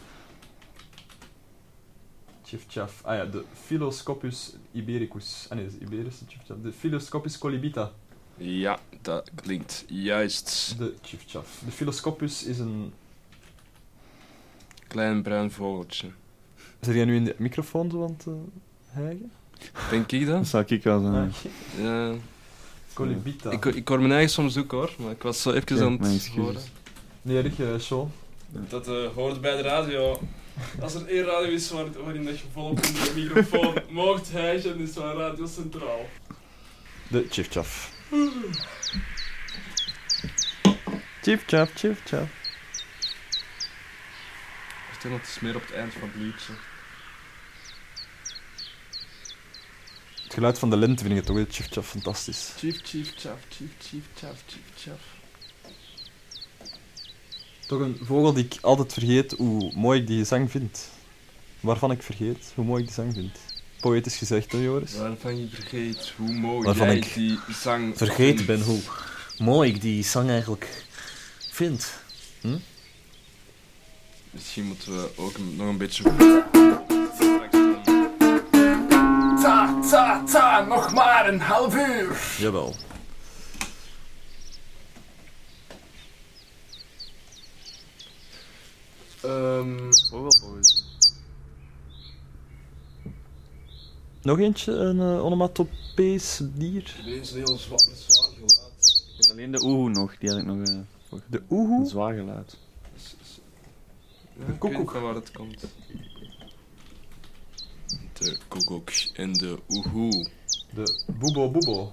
Chif-chaf. Ah ja, de Philoscopus ibericus. Ah nee, dat is Iberische chif-chaf. De Philoscopus colibita. Ja, dat klinkt juist. De chif-chaf. De Philoscopus is een... Klein bruin vogeltje. Zijn jij nu in de microfoon zo aan het eh, hijgen? Denk ik dat? Dat zou ik wel zijn. Ah, Ja. Colibita. Ik, ik hoor mijn eigen soms ook hoor, maar ik was zo even Ja, aan mijn het excuses. horen. Nee, Rick, eh, show. Dat eh, hoort bij de radio. Als er één radio is waar, waarin dat je volop in de microfoon mocht hijgen, is het wel Radio Centraal. De chif-chaf. Chif-chaf, chif-chaf. Ik denk dat het is meer op het eind van het liedje. Het geluid van de lente vind ik het toch, hè? chif-chaf, fantastisch. Chief, chief, chaf, chief, chief, chaf, chief, chaf. Toch een vogel die ik altijd vergeet hoe mooi ik die zang vind. Waarvan ik vergeet hoe mooi ik die zang vind. Poëtisch gezegd, hè, Joris? Waarvan je vergeet hoe mooi Waarvan jij ik die zang Vergeten vindt. ben hoe mooi ik die zang eigenlijk vind. Hm? Misschien moeten we ook een- nog een beetje... Ta, ta, ta, nog maar een half uur. Jawel. Ehm Nog eentje, een uh, onomatopees dier. Deze is een heel zwaar, zwaar geluid. Ik heb alleen de oehoe nog, die had ik nog... eh, voor. De oehoe? Een zwaar geluid. Ja, ik weet niet van waar het komt. De koekoek en de oehoe. De boebo boebo.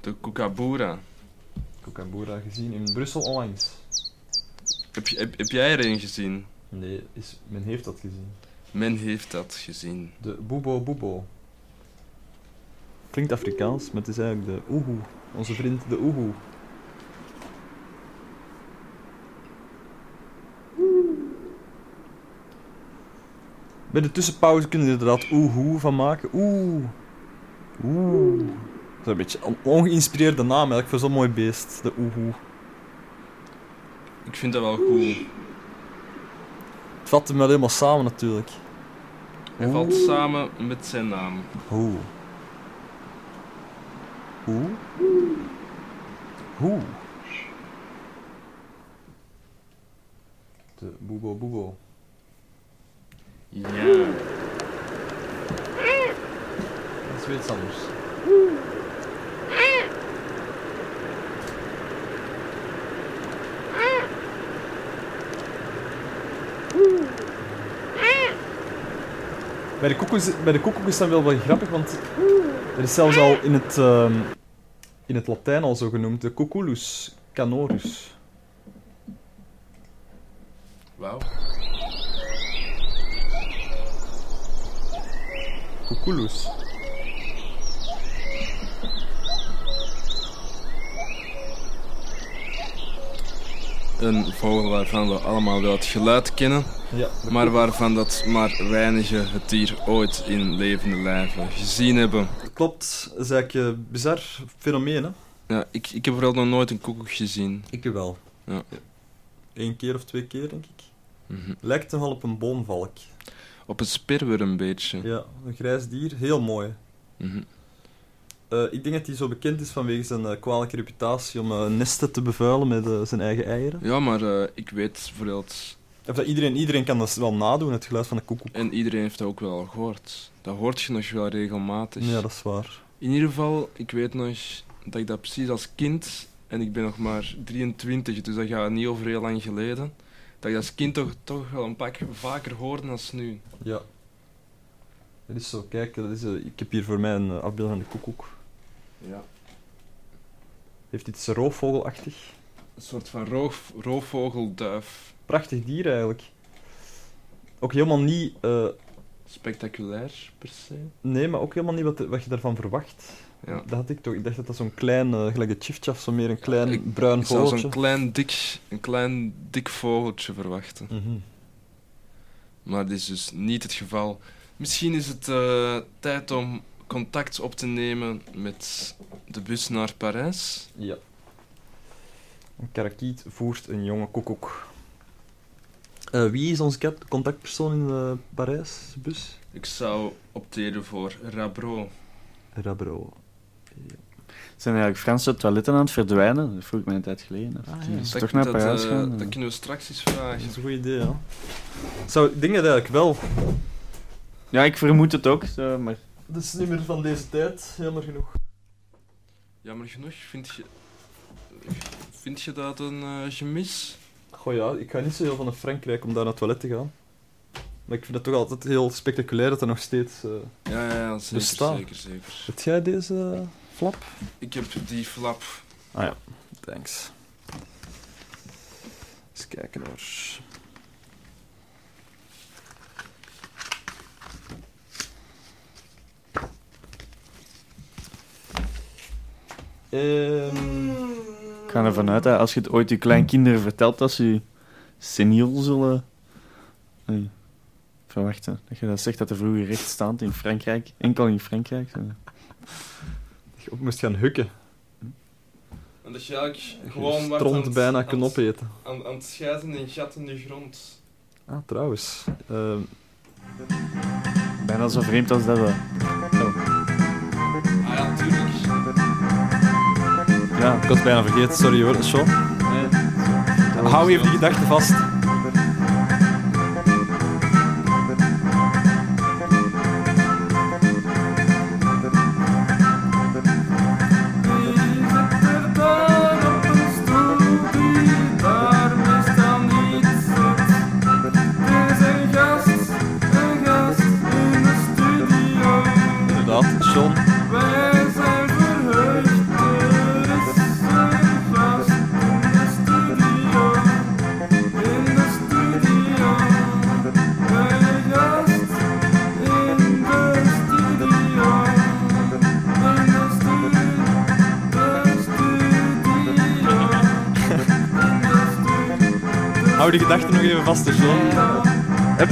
De kookaboera. Kookaboera gezien in Brussel onlangs. Heb, je- heb, heb jij er een gezien? Nee, is, men heeft dat gezien. Men heeft dat gezien. De boebo boebo. Klinkt Afrikaans, maar het is eigenlijk de oehoe. Onze vriend de oehoe. Bij de tussenpauze kunnen we er inderdaad oehoe van maken. Oeh. Oeh. Dat is een beetje een ongeïnspireerde naam eigenlijk voor zo'n mooi beest. De oehoe. Ik vind dat wel cool. Het vat hem wel helemaal samen natuurlijk. Hij valt samen met zijn naam. Hoe? Hoe? Hoe? De boebo boebo. Ja. Dat is weer iets anders. Bij de koekoek is, bij de koekoek is dat wel wel grappig, want er is zelfs al in het, ehm, in het Latijn al zo genoemd, de cuculus canorus. Wauw. Cuculus. Een vogel waarvan we allemaal wel het geluid kennen, Ja, maar waarvan dat maar weinigen het dier ooit in levende lijven gezien hebben. Klopt, dat is eigenlijk een bizar fenomeen, hè? Ja, ik, ik heb vooral nog nooit een koekoek gezien. Ik wel. Ja. Eén keer of twee keer, denk ik. Mhm. Lijkt nogal op een boomvalk. Op een spirwer een beetje. Ja, een grijs dier, heel mooi. Mhm. Eh, ik denk dat hij zo bekend is vanwege zijn eh, kwalijke reputatie om eh, nesten te bevuilen met zijn eigen eieren. Ja, maar ik weet bijvoorbeeld... Of dat iedereen, iedereen kan dat wel nadoen, het geluid van de koekoek. En iedereen heeft dat ook wel gehoord. Dat hoort je nog wel regelmatig. Ja, dat is waar. In ieder geval, ik weet nog dat ik dat precies als kind, en ik ben nog maar 23, dus dat gaat niet over heel lang geleden, dat ik dat als kind toch, toch wel een pak vaker hoorde dan nu. Ja. Dat is zo, kijk, dat is, ik heb hier voor mij een afbeelding van de koekoek. Ja. Heeft iets roofvogelachtig. Een soort van roof, roofvogelduif. Prachtig dier eigenlijk. Ook helemaal niet... eh, Spectaculair, per se. nee, maar ook helemaal niet wat, wat je daarvan verwacht. Ja. Dat had ik toch. Ik dacht dat dat zo'n klein, eh, gelijk de chifchaf, zo meer een klein Ik- bruin Ik zou vogeltje. zo'n klein dik, een klein dik vogeltje verwachten. Mhm. Maar dit is dus niet het geval. Misschien is het eh, tijd om contact op te nemen met de bus naar Parijs. Ja. Een karakiet voert een jonge koekoek. Eh, wie is onze kat- contactpersoon in de Parijsbus? Ik zou opteren voor Rabro. Rabro. Zijn eigenlijk Franse toiletten aan het verdwijnen? Dat vroeg ik mij een tijd geleden. Ah, ja. Dat- toch naar dat, Parijs eh, gaan? dat kunnen we straks eens vragen. Dat is een goed idee, ja. Zou, ik denk het eigenlijk wel. Ja, ik vermoed het ook, zo, maar... Dat is niet meer van deze tijd, jammer genoeg. Jammer genoeg, vind je, vind je dat een eh, gemis? Goh ja, ik ga niet zo heel van naar Frankrijk om daar naar het toilet te gaan. Maar ik vind het toch altijd heel spectaculair dat er nog steeds eh Ja, ja, ja zeker, bestaat. zeker, zeker. Heb jij deze flap? Ik heb die flap. Ah ja, thanks. Eens kijken hoor. Ehm, Ik ga ervan uit dat als je het ooit je kleinkinderen vertelt, dat ze je seniel zullen nee, verwachten. Dat je dat zegt dat er vroeger rechtstaand in Frankrijk, enkel in Frankrijk. zo. dat je ook moest gaan hukken. En dat je eigenlijk je gewoon wat stront aan bijna aan het- opeten. Aan, aan het schijten in gat in de grond. Ah, trouwens. ehm, Bijna zo vreemd als dat we. Oh. Ah ja, tuurlijk. Ja, ik had het bijna vergeten. Sorry hoor, Sean. Hou even die gedachte vast. Die gedachte nog even vast, hè, Sean. Heb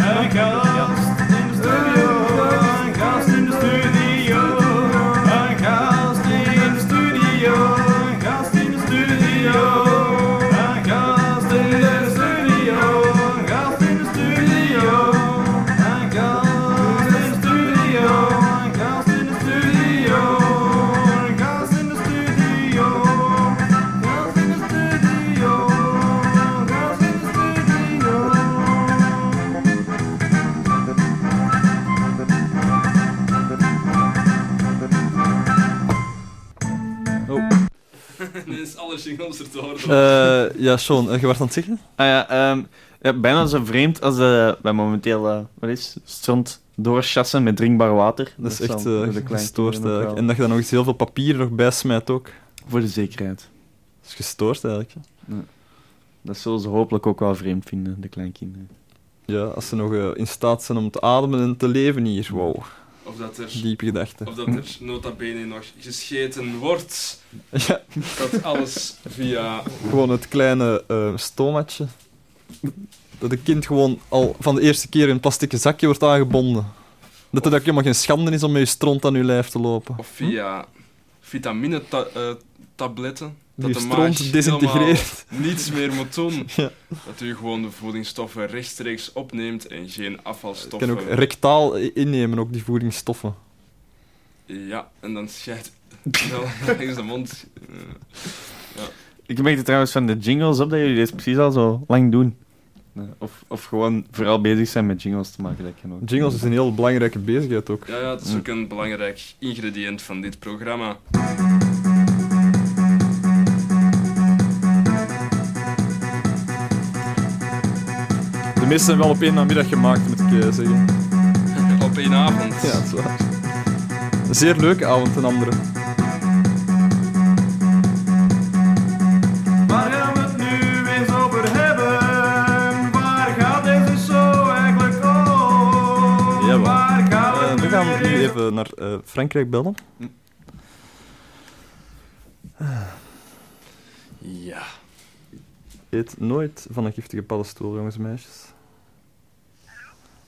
Ineens alle jingles er te horen. Eh, ja, Sean, eh, je was aan het zeggen? Ah ja, ehm, ja, bijna zo vreemd als uh, wij momenteel, wat is, strand doorchassen met drinkbaar water. Dat is echt eh, gestoord eigenlijk. En dat je dan nog eens heel veel papier nog bijsmijt ook. Voor de zekerheid. Dat is gestoord eigenlijk. Ja. Dat zullen ze hopelijk ook wel vreemd vinden, de kleinkinderen. Ja, als ze nog in staat zijn om te ademen en te leven hier. Wow. Of dat er, Diepe gedachte. of dat er nota bene nog gescheten wordt. Ja. Dat alles via... Gewoon het kleine eh stomatje. Dat een kind gewoon al van de eerste keer in een plastic zakje wordt aangebonden. Dat het ook helemaal geen schande is om met je stront aan je lijf te lopen. Of via vitamine-tabletten. Die dat de stront maag desintegreert. helemaal niets meer moet doen. Ja. Dat u gewoon de voedingsstoffen rechtstreeks opneemt en geen Je afvalstoffen. kan ook rectaal innemen, ook die voedingsstoffen. Ja, en dan scheidt wel langs de mond. Ja. Ik merkte trouwens van de jingles op dat jullie dit precies al zo lang doen. Of, of gewoon vooral bezig zijn met jingles te maken. Ook. Jingles is een heel belangrijke bezigheid ook. Ja, ja, dat is ook een belangrijk ingrediënt van dit programma. Meeste zijn wel op één namiddag gemaakt, moet ik eh, zeggen. Op één avond. Ja, dat is waar. Een zeer leuke avond, een andere. Waar gaan we het nu eens over hebben? Waar gaat deze show eigenlijk over? Jawel. Waar gaan nu even naar eh, Frankrijk bellen. Ja. Eet nooit van een giftige paddenstoel, jongens en meisjes.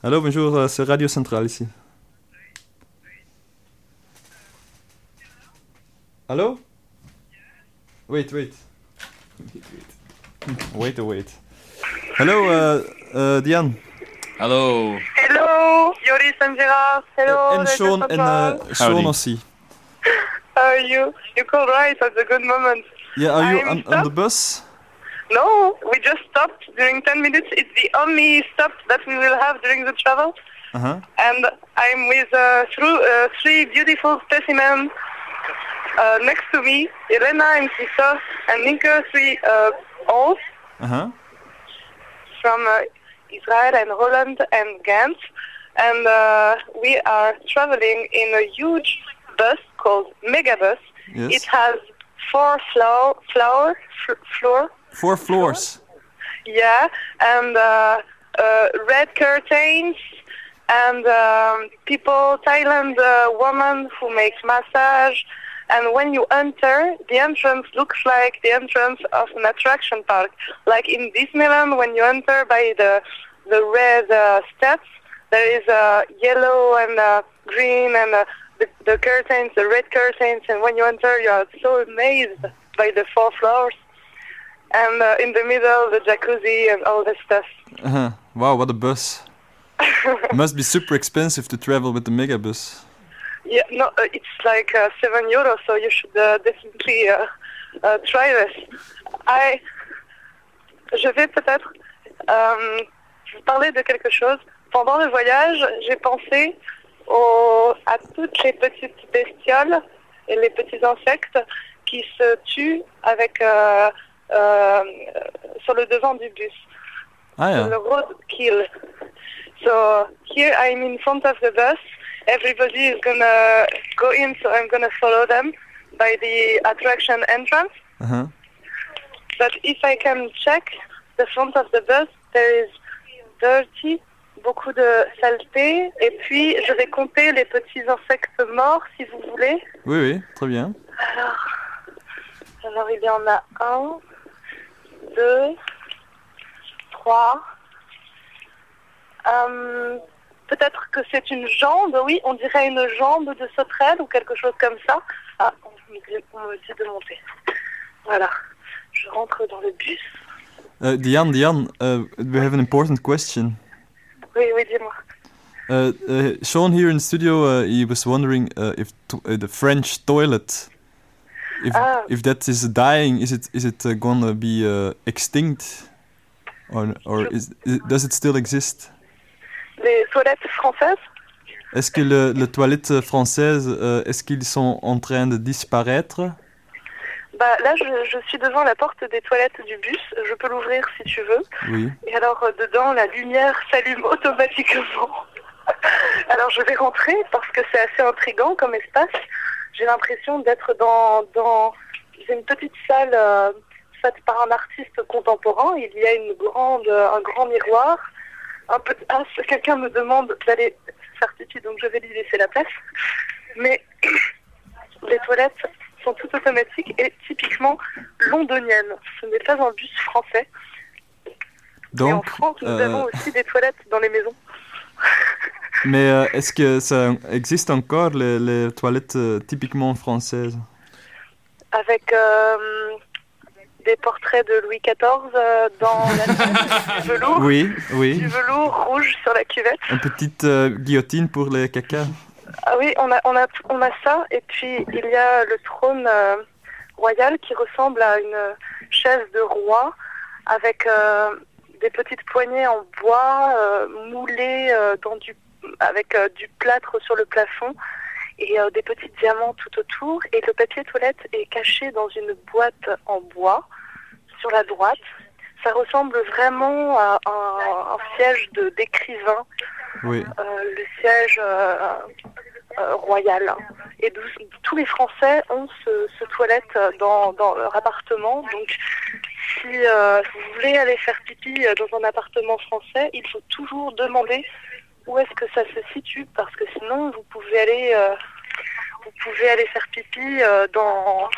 Allô, bonjour, euh, c'est Radio Centrale ici. Allô? Wait, wait. Wait, wait. Hello, uh, uh, Diane. Hello. Hello, Joris uh, and Gerard. Hello. and Sean and uh, Sean aussi. How are you? You called right? At the good moment. Yeah, are you on, on the bus? No, we just stopped during 10 minutes. It's the only stop that we will have during the travel. Uh-huh. And I'm with uh, through, uh, three beautiful specimens uh, next to me. Elena and Christophe and Nico, three uh, owls Uh-huh. from uh, Israel and Holland and Ghent. And uh, we are traveling in a huge bus called Megabus. Yes. It has four floor, floor, fl- floor, Four floors. yeah, and uh, uh, red curtains, and um, people, Thailand uh, woman who makes massage. And when you enter, the entrance looks like the entrance of an attraction park. Like in Disneyland, when you enter by the the red uh, steps, there is uh, yellow and uh, green and uh, the, the curtains, the red curtains. And when you enter, you are so amazed by the four floors. And uh, in the middle, the jacuzzi and all this stuff. Uh-huh. Wow, what a bus. it must be super expensive to travel with the megabus. Yeah, no, uh, it's like uh, seven euros, so you should uh, definitely uh, uh, try this. I, je vais peut-être euh, vous parler de quelque chose. Pendant le voyage, j'ai pensé au, à toutes les petites bestioles et les petits insectes qui se tuent avec euh, sur le devant du bus. Ah So ja. the roadkill. So here I'm in front of the bus. Everybody is gonna go in, so I'm gonna follow them by the attraction entrance. Uh-huh. But if I can check the front of the bus, there is dirty, beaucoup de saleté. Et puis je vais compter les petits insectes morts, si vous voulez. Oui, oui, très bien. Alors, alors il y en a un, deux, trois. Euh, Peut-être que c'est une jambe, oui, on dirait une jambe de sauterelle ou quelque chose comme ça. Ah, on me dit, on me dit de monter. Voilà, je rentre dans le bus. Uh, Diane, Diane, uh, we have an important question. Oui, oui, dis-moi. Uh, Sean here in studio, uh, he was wondering uh, if uh, the French toilet, if Ah. if that is dying, is it is it uh, gonna be uh, extinct, or or is, i- does it still exist? Les toilettes françaises? Est-ce que le, le toilette française, euh, est-ce qu'ils sont en train de disparaître? bah, Là, je, je suis devant la porte des toilettes du bus. Je peux l'ouvrir si tu veux. Oui. Et alors, euh, dedans, la lumière s'allume automatiquement. alors, je vais rentrer parce que c'est assez intriguant comme espace. J'ai l'impression d'être dans, dans une petite salle euh, faite par un artiste contemporain. Il y a une grande, un grand miroir. Un peu de ah, Quelqu'un me demande d'aller faire pipi, donc je vais lui laisser la place. Mais les toilettes sont toutes automatiques et typiquement londoniennes. Ce n'est pas un bus français. Et en Donc, France, nous euh, avons aussi des toilettes dans les maisons. mais euh, est-ce que ça existe encore les, les toilettes euh, typiquement françaises? Avec euh, des portraits de Louis XIV dans la du velours. Oui, oui. Du velours rouge sur la cuvette. Une petite guillotine pour les caca. Ah oui, on a, on, a, on a ça. Et puis, il y a le trône royal qui ressemble à une chaise de roi avec des petites poignées en bois euh, moulées euh, dans du, avec euh, du plâtre sur le plafond et euh, des petits diamants tout autour. Et le papier toilette est caché dans une boîte en bois sur la droite. Ça ressemble vraiment à un, un siège de- d'écrivain Oui. euh, le siège euh, euh, royal. Et tous les Français ont ce, ce toilette dans, dans leur appartement. Donc, si vous voulez aller faire pipi dans un appartement français, il faut toujours demander où est-ce que ça se situe, parce que sinon, vous pouvez aller, euh, vous pouvez aller faire pipi euh, dans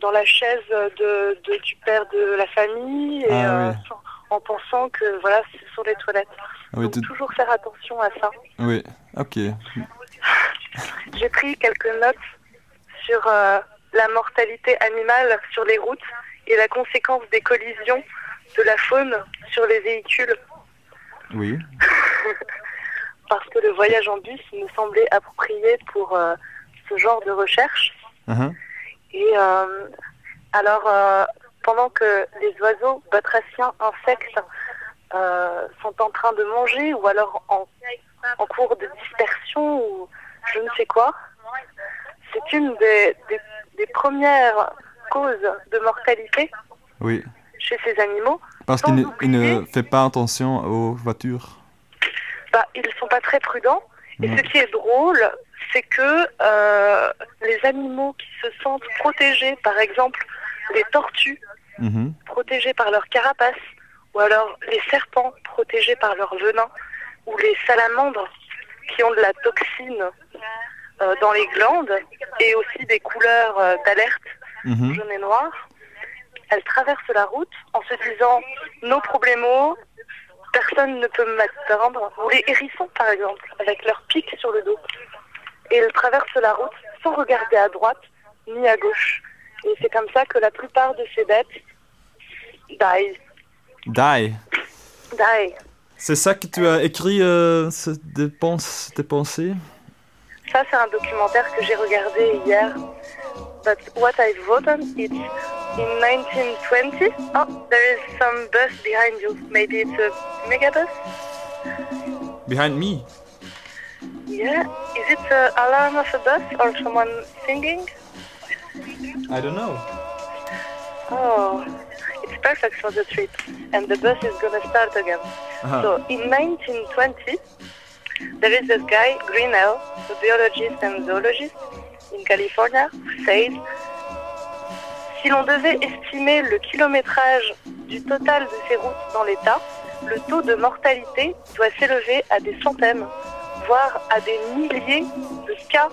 dans la chaise de, de- du père de la famille et Ah euh, oui. en pensant que voilà, ce sont les toilettes. Ah oui, Donc toujours faire attention à ça. Oui, ok. J'ai pris quelques notes sur la mortalité animale sur les routes et la conséquence des collisions de la faune sur les véhicules Oui. parce que le voyage en bus me semblait approprié pour euh, ce genre de recherche. Uh-huh. Et euh, alors, euh, pendant que les oiseaux, batraciens, insectes sont en train de manger ou alors en, en cours de dispersion ou je ne sais quoi, c'est une des, des- des premières causes de mortalité Oui. chez ces animaux. Parce qu'il ne, ne fait pas attention aux voitures. Bah, ils ne sont pas très prudents. Et ce qui est drôle, c'est que euh, les animaux qui se sentent protégés, par exemple les tortues, Mhm. protégés par leur carapace, ou alors les serpents protégés par leur venin, ou les salamandres qui ont de la toxine euh, dans les glandes, et aussi des couleurs euh, d'alerte, Mhm. jaune et noir, elles traversent la route en se disant nos problèmes, personne ne peut m'atteindre. Ou les hérissons, par exemple, avec leurs pics sur le dos. Et elles traversent la route sans regarder à droite ni à gauche. Et c'est comme ça que la plupart de ces bêtes die. Die. Die. C'est ça que tu as écrit, euh, des, pens- pensées? Ça, c'est un documentaire que j'ai regardé hier. But what I've written, it's in 1920. Oh, there is some bus behind you. Maybe it's a megabus? Behind me. Yeah. Is it the alarm of a bus or someone singing? I don't know. Oh, it's perfect for the trip. And the bus is gonna start again. Uh-huh. So, in 1920, there is this guy, Grinnell, a biologist and zoologist in California, says si l'on devait estimer le kilométrage du total de ces routes dans l'État, le taux de mortalité doit s'élever à des centaines, voire à des milliers de cas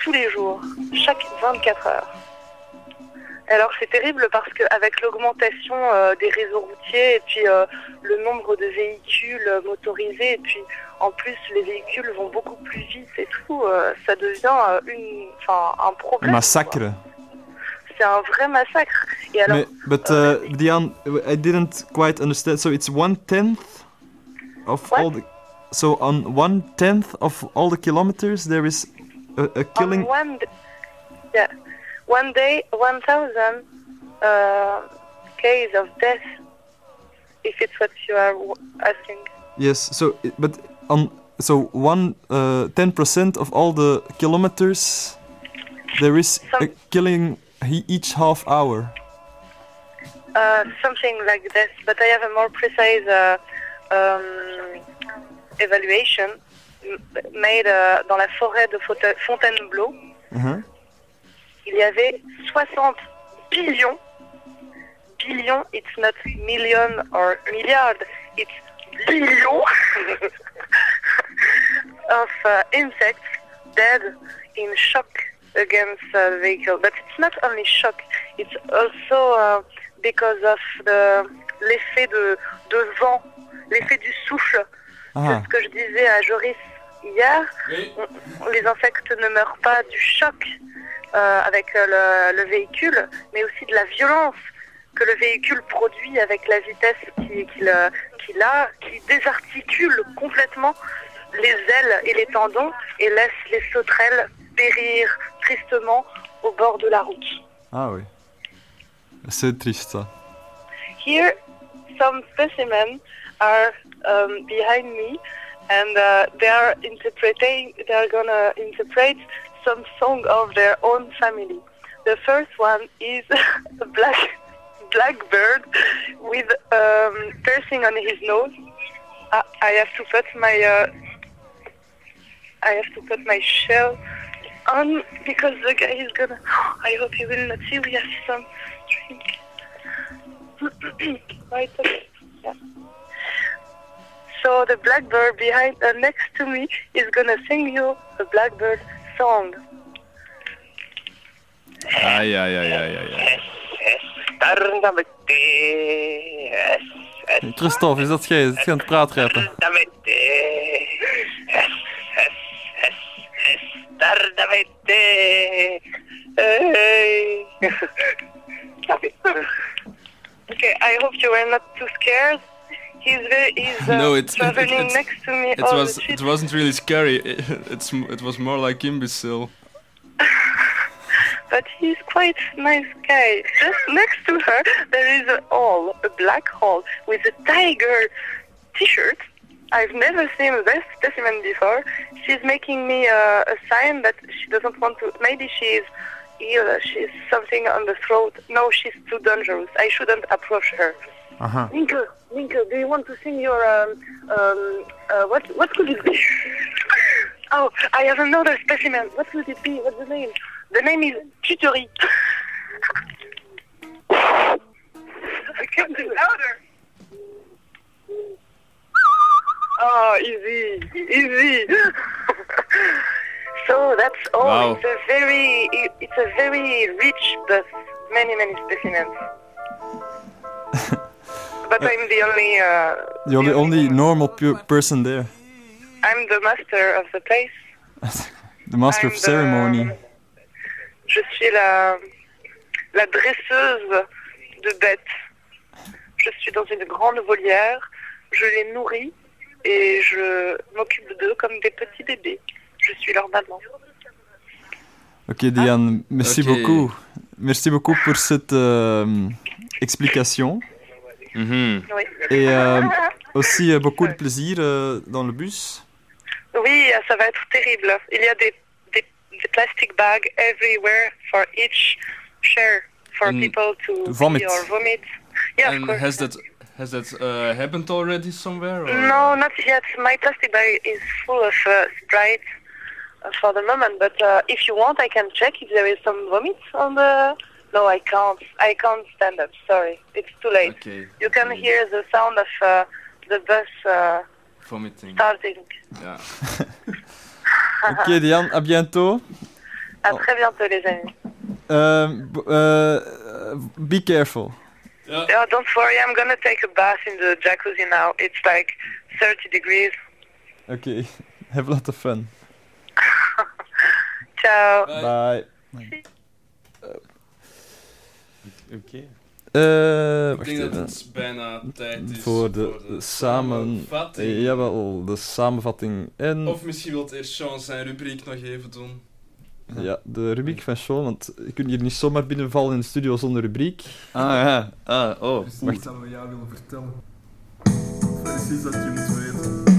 tous les jours, chaque 24 heures. Alors c'est terrible parce qu'avec l'augmentation euh, des réseaux routiers et puis euh, le nombre de véhicules euh, motorisés et puis en plus les véhicules vont beaucoup plus vite et tout, euh, ça devient euh, une, un problème. Massacre. C'est un vrai massacre. Et alors, Mais, but uh, Diane, I didn't quite understand. So it's one tenth of all the. So on one tenth of all the kilometers, there is a, a killing? on one, yeah, one day, 1,000 uh, case of death, if it's what you are w- asking. Yes. So, but on so one uh, ten percent of all the kilometers, there is a killing each half hour. Uh, something like this, but I have a more precise uh, um, evaluation m- made uh, dans la forêt de Fontainebleau. Uh-huh. Il y avait 60 billions, billions, it's not million or milliard, it's billion of uh, insects dead in shock against a vehicle. But it's not only shock, it's also uh, because of the l'effet de, de vent, l'effet du souffle. Ah. Ce que je disais à Joris hier, les insectes ne meurent pas du choc euh, avec le, le véhicule, mais aussi de la violence que le véhicule produit avec la vitesse qui- qu'il qu'il a, qui désarticule complètement les ailes et les tendons et laisse les sauterelles périr tristement au bord de la route. Ah oui. C'est triste ça. Here, some specimens are um, behind me, and uh, they are interpreting. They are gonna interpret some song of their own family. The first one is a black blackbird with um, piercing on his nose. I, I have to put my uh, I have to put my shell on because the guy is gonna. I hope he will not see. We have some drink. right okay. yeah. So the blackbird behind uh, next to me is gonna sing you a blackbird song. Ai, ai, ai, ai, ai, ai. Christophe, is dat jij? Is je aan het praatrappen? Hey, Stop. Okay, I hope you were not too scared. He's very, he's uh, no, it, it, traveling it, it, next to me it was it wasn't really scary. It, it's it was more like imbecile. But he's quite nice guy. Just next to her, there is a hole, a black hole with a tiger T-shirt. I've never seen this specimen before. She's making me uh, a sign that she doesn't want to. Maybe she's ill. She's something on the throat. No, she's too dangerous. I shouldn't approach her. Aha. Winkle, Winkle, do you want to sing your um um uh, what what could it be? oh, I have another specimen. What could it be? What's the name? The name is Tutori. I can't do louder. Oh, easy, easy. so that's all. Wow. It's a very, it's a very rich bus. Many, many specimens. but I'm the only, uh, You're the only normal pu- person there. I'm the master of the place. The master I'm of ceremony. Je suis la, la dresseuse de bêtes. Je suis dans une grande volière, je les nourris et je m'occupe d'eux comme des petits bébés. Je suis leur maman. Ok, Diane, merci beaucoup. Merci beaucoup pour cette euh, explication. Mhm. Oui. Et euh, aussi euh, beaucoup de plaisir euh, dans le bus. Oui, ça va être terrible. Il y a des, des, des plastic bags everywhere for each share for And people to vomit. or vomit. Yeah, of course. has that has that uh, happened already somewhere? Or? No, not yet. My plastic bag is full of uh, Sprite uh, for the moment, but uh, if you want, I can check if there is some vomit on the... No, I can't. I can't stand up. Sorry. It's too late. Okay. You can hear the sound of uh, the bus uh, Vomiting. starting. Ja. Ok, Diane, à bientôt. À très bientôt, les amis. B- euh, be careful. Oh, don't worry, I'm gonna take a bath in the jacuzzi now. It's like 30 degrees. Ok, have a lot of fun. Ciao. Bye. Oké. Eh, Ik denk dat het bijna tijd is voor de, samen... samenvatting. Jawel, de samenvatting. En Of misschien wil Eerst Sean zijn rubriek nog even doen. Ja, de rubriek van Sean, want je kunt hier niet zomaar binnenvallen in de studio zonder rubriek. Ah ja, ah, oh. Wacht. dat we jou willen vertellen. Iets dat je moet weten.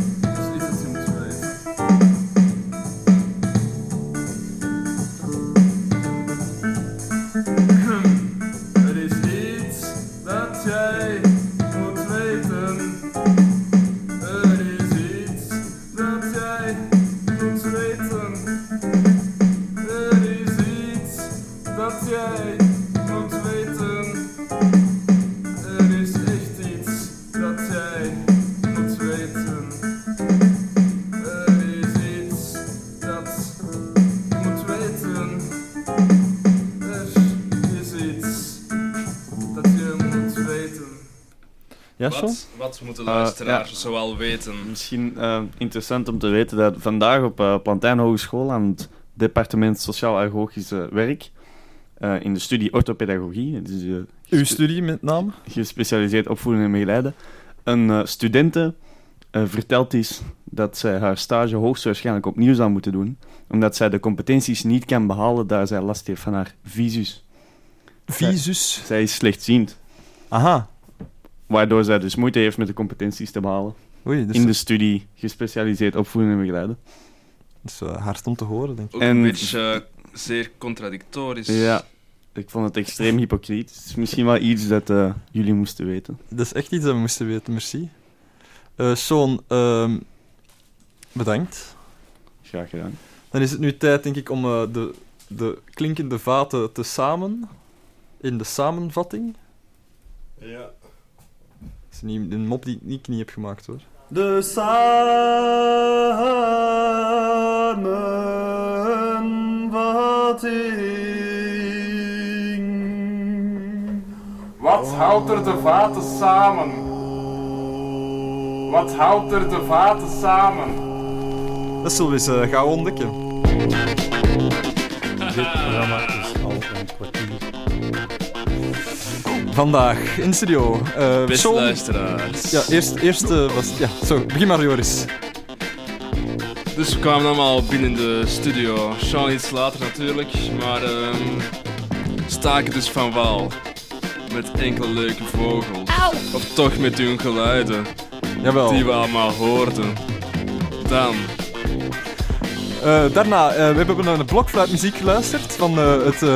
Moeten Eh, luisteraars ja. zoal weten? Misschien eh, interessant om te weten dat vandaag op eh Plantijn Hogeschool aan het departement Sociaal-Agogische Werk, eh, in de studie orthopedagogie, dus, eh, Uw studie met name? Gespecialiseerd opvoeden en begeleiden, een eh, studente eh, verteld is dat zij haar stage hoogstwaarschijnlijk opnieuw zou moeten doen, omdat zij de competenties niet kan behalen daar zij last heeft van haar visus. Visus? Zij, zij is slechtziend. Aha. Waardoor zij dus moeite heeft met de competenties te behalen. Oei, dus- In de studie gespecialiseerd opvoeden en begeleiden. Dat is eh, hard om te horen, denk ik. Ook een beetje eh, zeer contradictorisch. Ja, ik vond het extreem hypocriet. Het is misschien wel iets dat eh, jullie moesten weten. Dat is echt iets dat we moesten weten, merci. Eh Sean, ehm, bedankt. Graag gedaan. Dan is het nu tijd, denk ik, om eh, de, de klinkende vaten te samen. In de samenvatting. Ja. Dat is niet een mop die ik niet, niet heb gemaakt, hoor. De samenvatting. Wat houdt er de vaten samen? Wat houdt er de vaten samen? Dat zullen we eens eh, gaan ontdekken. Dit programma is al een kwartier. Vandaag in de studio. eh Beste Sean- luisteraars. Ja, eerst, eerst eh, was... Ja, zo, begin maar Joris. Dus we kwamen allemaal binnen in de studio. Sean iets later natuurlijk, maar ehm staken dus van wal. Met enkele leuke vogels. Of toch met hun geluiden. Jawel. Die we allemaal hoorden. Dan. Eh, daarna, we hebben naar een blokfluitmuziek geluisterd van eh, het eh,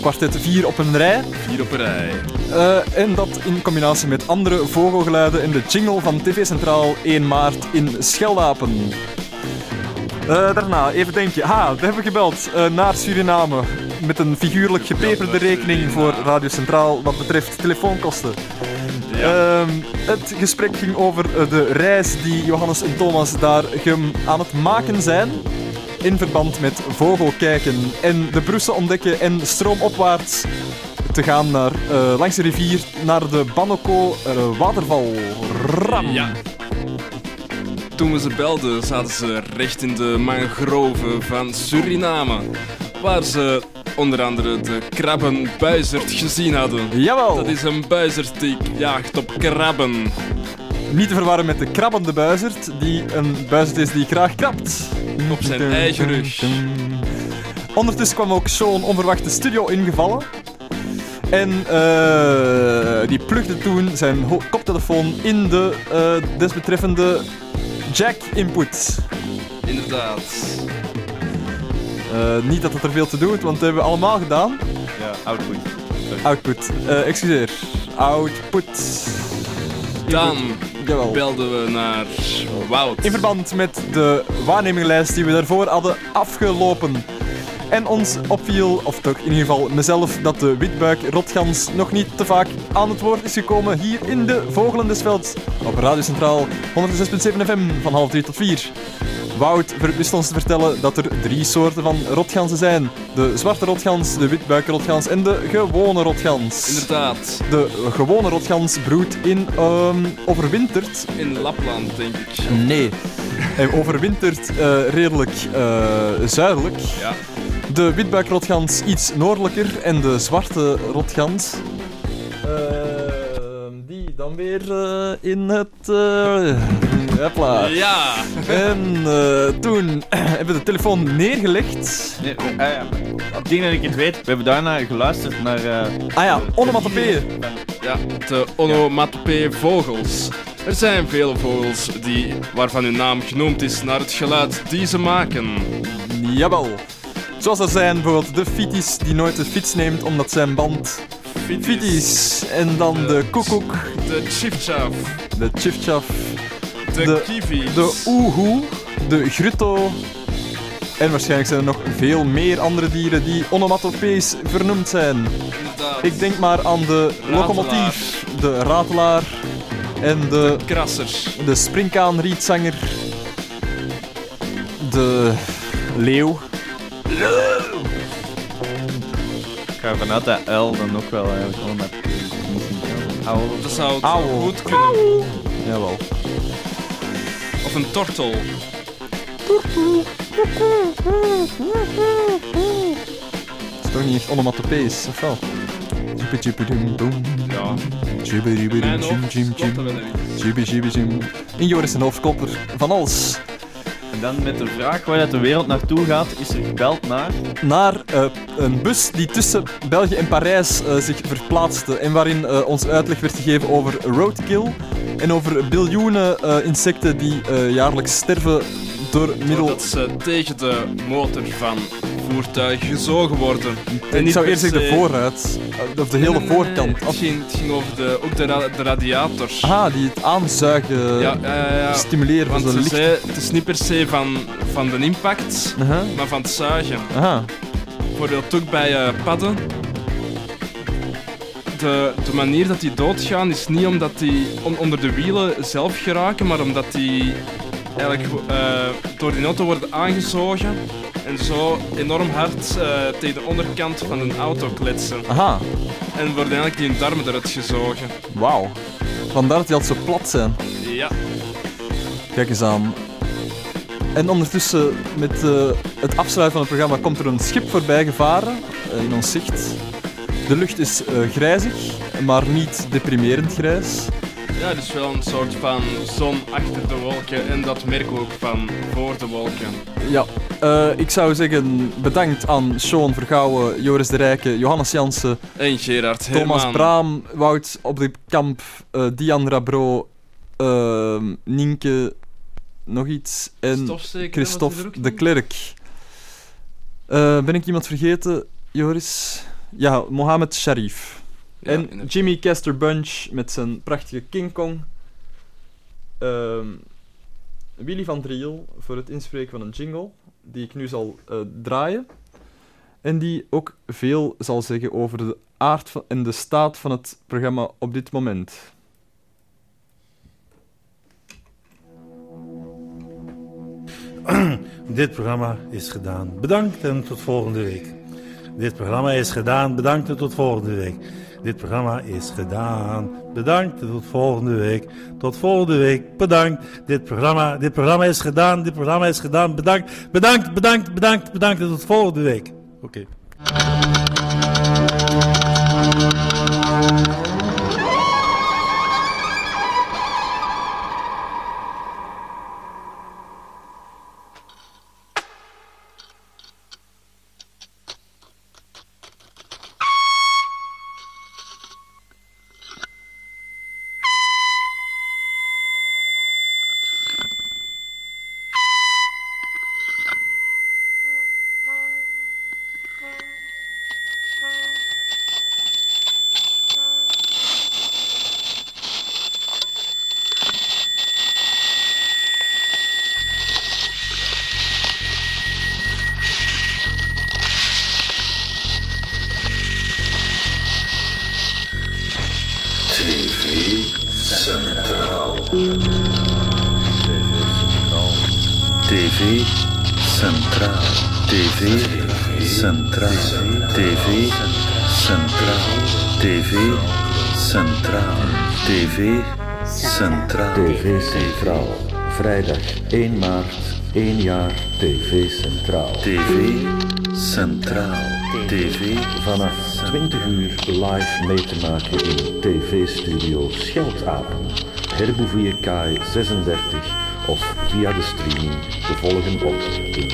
kwartet 4 op een rij. Vier op een rij. Eh, en dat in combinatie met andere vogelgeluiden in de jingle van TV Centraal 1 maart in Scheldapen. Eh, daarna, even denken. Ha, we hebben gebeld eh, naar Suriname met een figuurlijk gepeperde rekening voor Radio Centraal wat betreft telefoonkosten. Ehm, het gesprek ging over de reis die Johannes en Thomas daar aan het maken zijn. In verband met vogelkijken en de Brussen ontdekken en stroomopwaarts te gaan naar, eh, langs de rivier naar de Banoko eh, waterval. Ram. Ja. Toen we ze belden, zaten ze recht in de mangroven van Suriname. Waar ze onder andere de krabbenbuizerd gezien hadden. Jawel! Dat is een buizerd die jaagt op krabben. Niet te verwarren met de krabbende buizerd, die een buizerd is die graag krabt. Op zijn eigen rug. Ondertussen kwam ook zo'n onverwachte studio ingevallen. En eh, die plugde toen zijn koptelefoon in de eh, desbetreffende jack-input. Inderdaad. Eh, niet dat het er veel te doet, want dat hebben we allemaal gedaan. Ja, output. Output. Excuseer. Output. Dan Jawel. belden we naar Wout. In verband met de waarneminglijst die we daarvoor hadden afgelopen. En ons opviel, of toch in ieder geval mezelf, dat de witbuik rotgans nog niet te vaak aan het woord is gekomen hier in de Vogelendesveld op Radio Centraal 106.7 FM van half drie tot vier. Wout ver- wist ons te vertellen dat er drie soorten van rotganzen zijn. De zwarte rotgans, de witbuikrotgans en de gewone rotgans. Inderdaad. De gewone rotgans broedt in ehm, overwinterd In Lapland, denk ik. Nee. Hij overwintert eh, redelijk eh, zuidelijk. Ja. De witbuikrotgans iets noordelijker en de zwarte rotgans. eh, die dan weer eh, in het. hopla. Ja. En eh, toen hebben we de telefoon neergelegd. Nee, ah ja, dat ik het weet. We hebben daarna geluisterd naar... eh, Ah ja, onomatopeeën. Ja, de onomatopee vogels. Er zijn vele vogels die, waarvan hun naam genoemd is naar het geluid die ze maken. Jawel. Zoals er zijn bijvoorbeeld de fiets die nooit de fiets neemt omdat zijn band Fiets. is. En dan de koekoek, De chifchaf. de chifchaf, De, De- de oehoe, de grutto. En waarschijnlijk zijn er nog veel meer andere dieren die onomatopees vernoemd zijn. Inderdaad. Ik denk maar aan de locomotief, de ratelaar en de, Krassers. de springkaanrietzanger, de leeuw. Ik ga ervan uit dat L dan ook wel eigenlijk. Uil of Dat zo. zou het goed kunnen. Jawel. Of een tortel. Het is toch niet echt onomatopees, of wel? Ja. Mijn jim hoofd jim klopt jim. er wel niet. Jibbe jibbe jim. In Joris hoofd klopt er van alles. Dan met de vraag waar de wereld naartoe gaat, is er gebeld naar... naar eh, een bus die tussen België en Parijs eh, zich verplaatste en waarin eh, ons uitleg werd gegeven over roadkill en over biljoenen insecten die jaarlijks sterven door middel... Dat ze tegen de motor van voertuigen gezogen worden. ik zou eerst zeggen de se- vooruit, eh, of de hele Nee, nee, nee, voorkant. Het ging, het ging over de, ook de, ra- de radiators. Ah, die het aanzuigen, Ja, ja, stimuleren van de licht. zei, het is niet per se van, van de impact, maar van het zuigen. Aha. Bijvoorbeeld ook bij eh, padden. De, de manier dat die doodgaan is niet omdat die on- onder de wielen zelf geraken, maar omdat die eigenlijk eh, door die auto worden aangezogen en zo enorm hard eh, tegen de onderkant van een auto kletsen. Aha, En worden eigenlijk die darmen eruit gezogen. wauw. Vandaar dat die altijd zo plat zijn. Ja. Kijk eens aan. En ondertussen, met eh, het afsluiten van het programma, komt er een schip voorbij gevaren in ons zicht. De lucht is grijzig, maar niet deprimerend grijs. Ja, het is wel een soort van zon achter de wolken en dat merk ook van voor de wolken. Ja, eh, ik zou zeggen bedankt aan Sean Vergouwen, Joris de Rijke, Johannes Jansen, En Gerard Thomas Herman. Braam, Wout op de Kamp, eh, Dian Rabro, eh, Nienke, nog iets en Christophe de? Klerk. Ben ik iemand vergeten, Joris? Ja, Mohamed Sharif. En inderdaad. Jimmy Kester Bunch met zijn prachtige King Kong. Ehm, Willy van Driel voor het inspreken van een jingle, die ik nu zal eh, draaien. En die ook veel zal zeggen over de aard van, en de staat van het programma op dit moment. Dit programma is gedaan. Bedankt en tot volgende week. Dit programma is gedaan. Bedankt en tot volgende week. Dit programma is gedaan. Bedankt tot volgende week. Tot volgende week. Bedankt. Dit programma, dit programma is gedaan. Dit programma is gedaan. Bedankt. Bedankt, bedankt, bedankt, bedankt tot volgende week. Oké. TV Centraal. TV Centraal. TV Centraal. TV Centraal. TV Centraal. TV Centraal. Vrijdag 1 maart, 1 jaar TV Centraal. TV Centraal. TV Vanaf 20 uur live mee te maken in TV-studio Scheldapen. Herboevier Kaai 36 of via de streaming te volgen op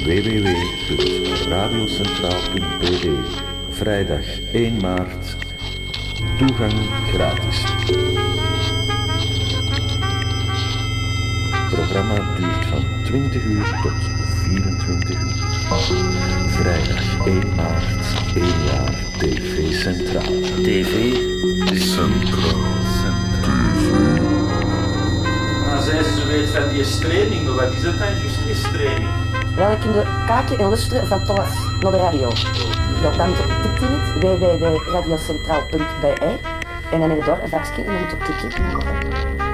www.radiocentraal.be. Vrijdag 1 maart. Toegang gratis. Het programma duurt van 20 uur tot 24 uur. Vrijdag 1 maart, 1 jaar TV Centraal. TV Centraal. Maar zij ze weet van die streaming, maar wat is dat dan juist, die streaming? Wel, je kunt kijken en luisteren van thuis naar de radio. Ja, dan tikt in het www.radiocentraal.be en dan heb je daar een vakje en dan moet je op tikken.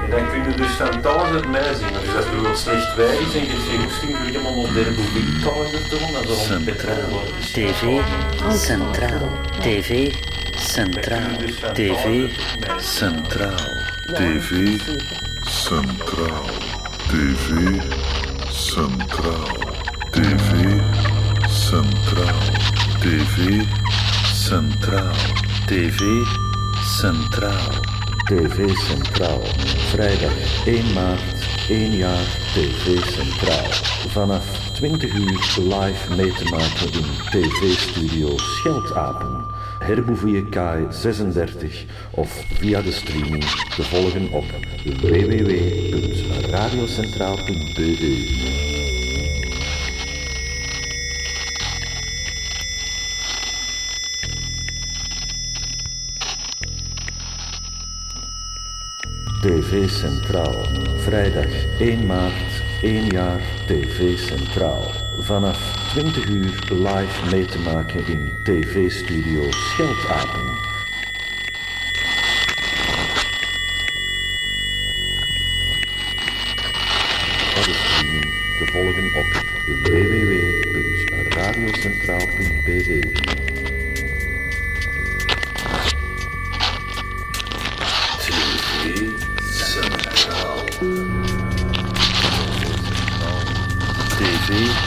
En dan kun je dus van alles uit mij zingen. Dus als het bijvoorbeeld slecht weer is en je hebt geen goesting voor helemaal op de Republiek-kalender te doen, dan zal het beter worden. TV Centraal. TV Centraal. TV Centraal. TV Centraal. TV Centraal. TV Centraal. TV Centraal. TV Centraal. TV Centraal. Vrijdag 1 maart, 1 jaar TV Centraal. Vanaf 20 uur live mee te maken in TV-studio Scheldapen. Herboevier Kaai 36 of via de streaming te volgen op www.radiocentraal.be. TV Centraal. Vrijdag 1 maart, 1 jaar TV Centraal. Vanaf 20 uur live mee te maken in TV-studio Scheldapen. Te volgen op www.radiocentraal.be.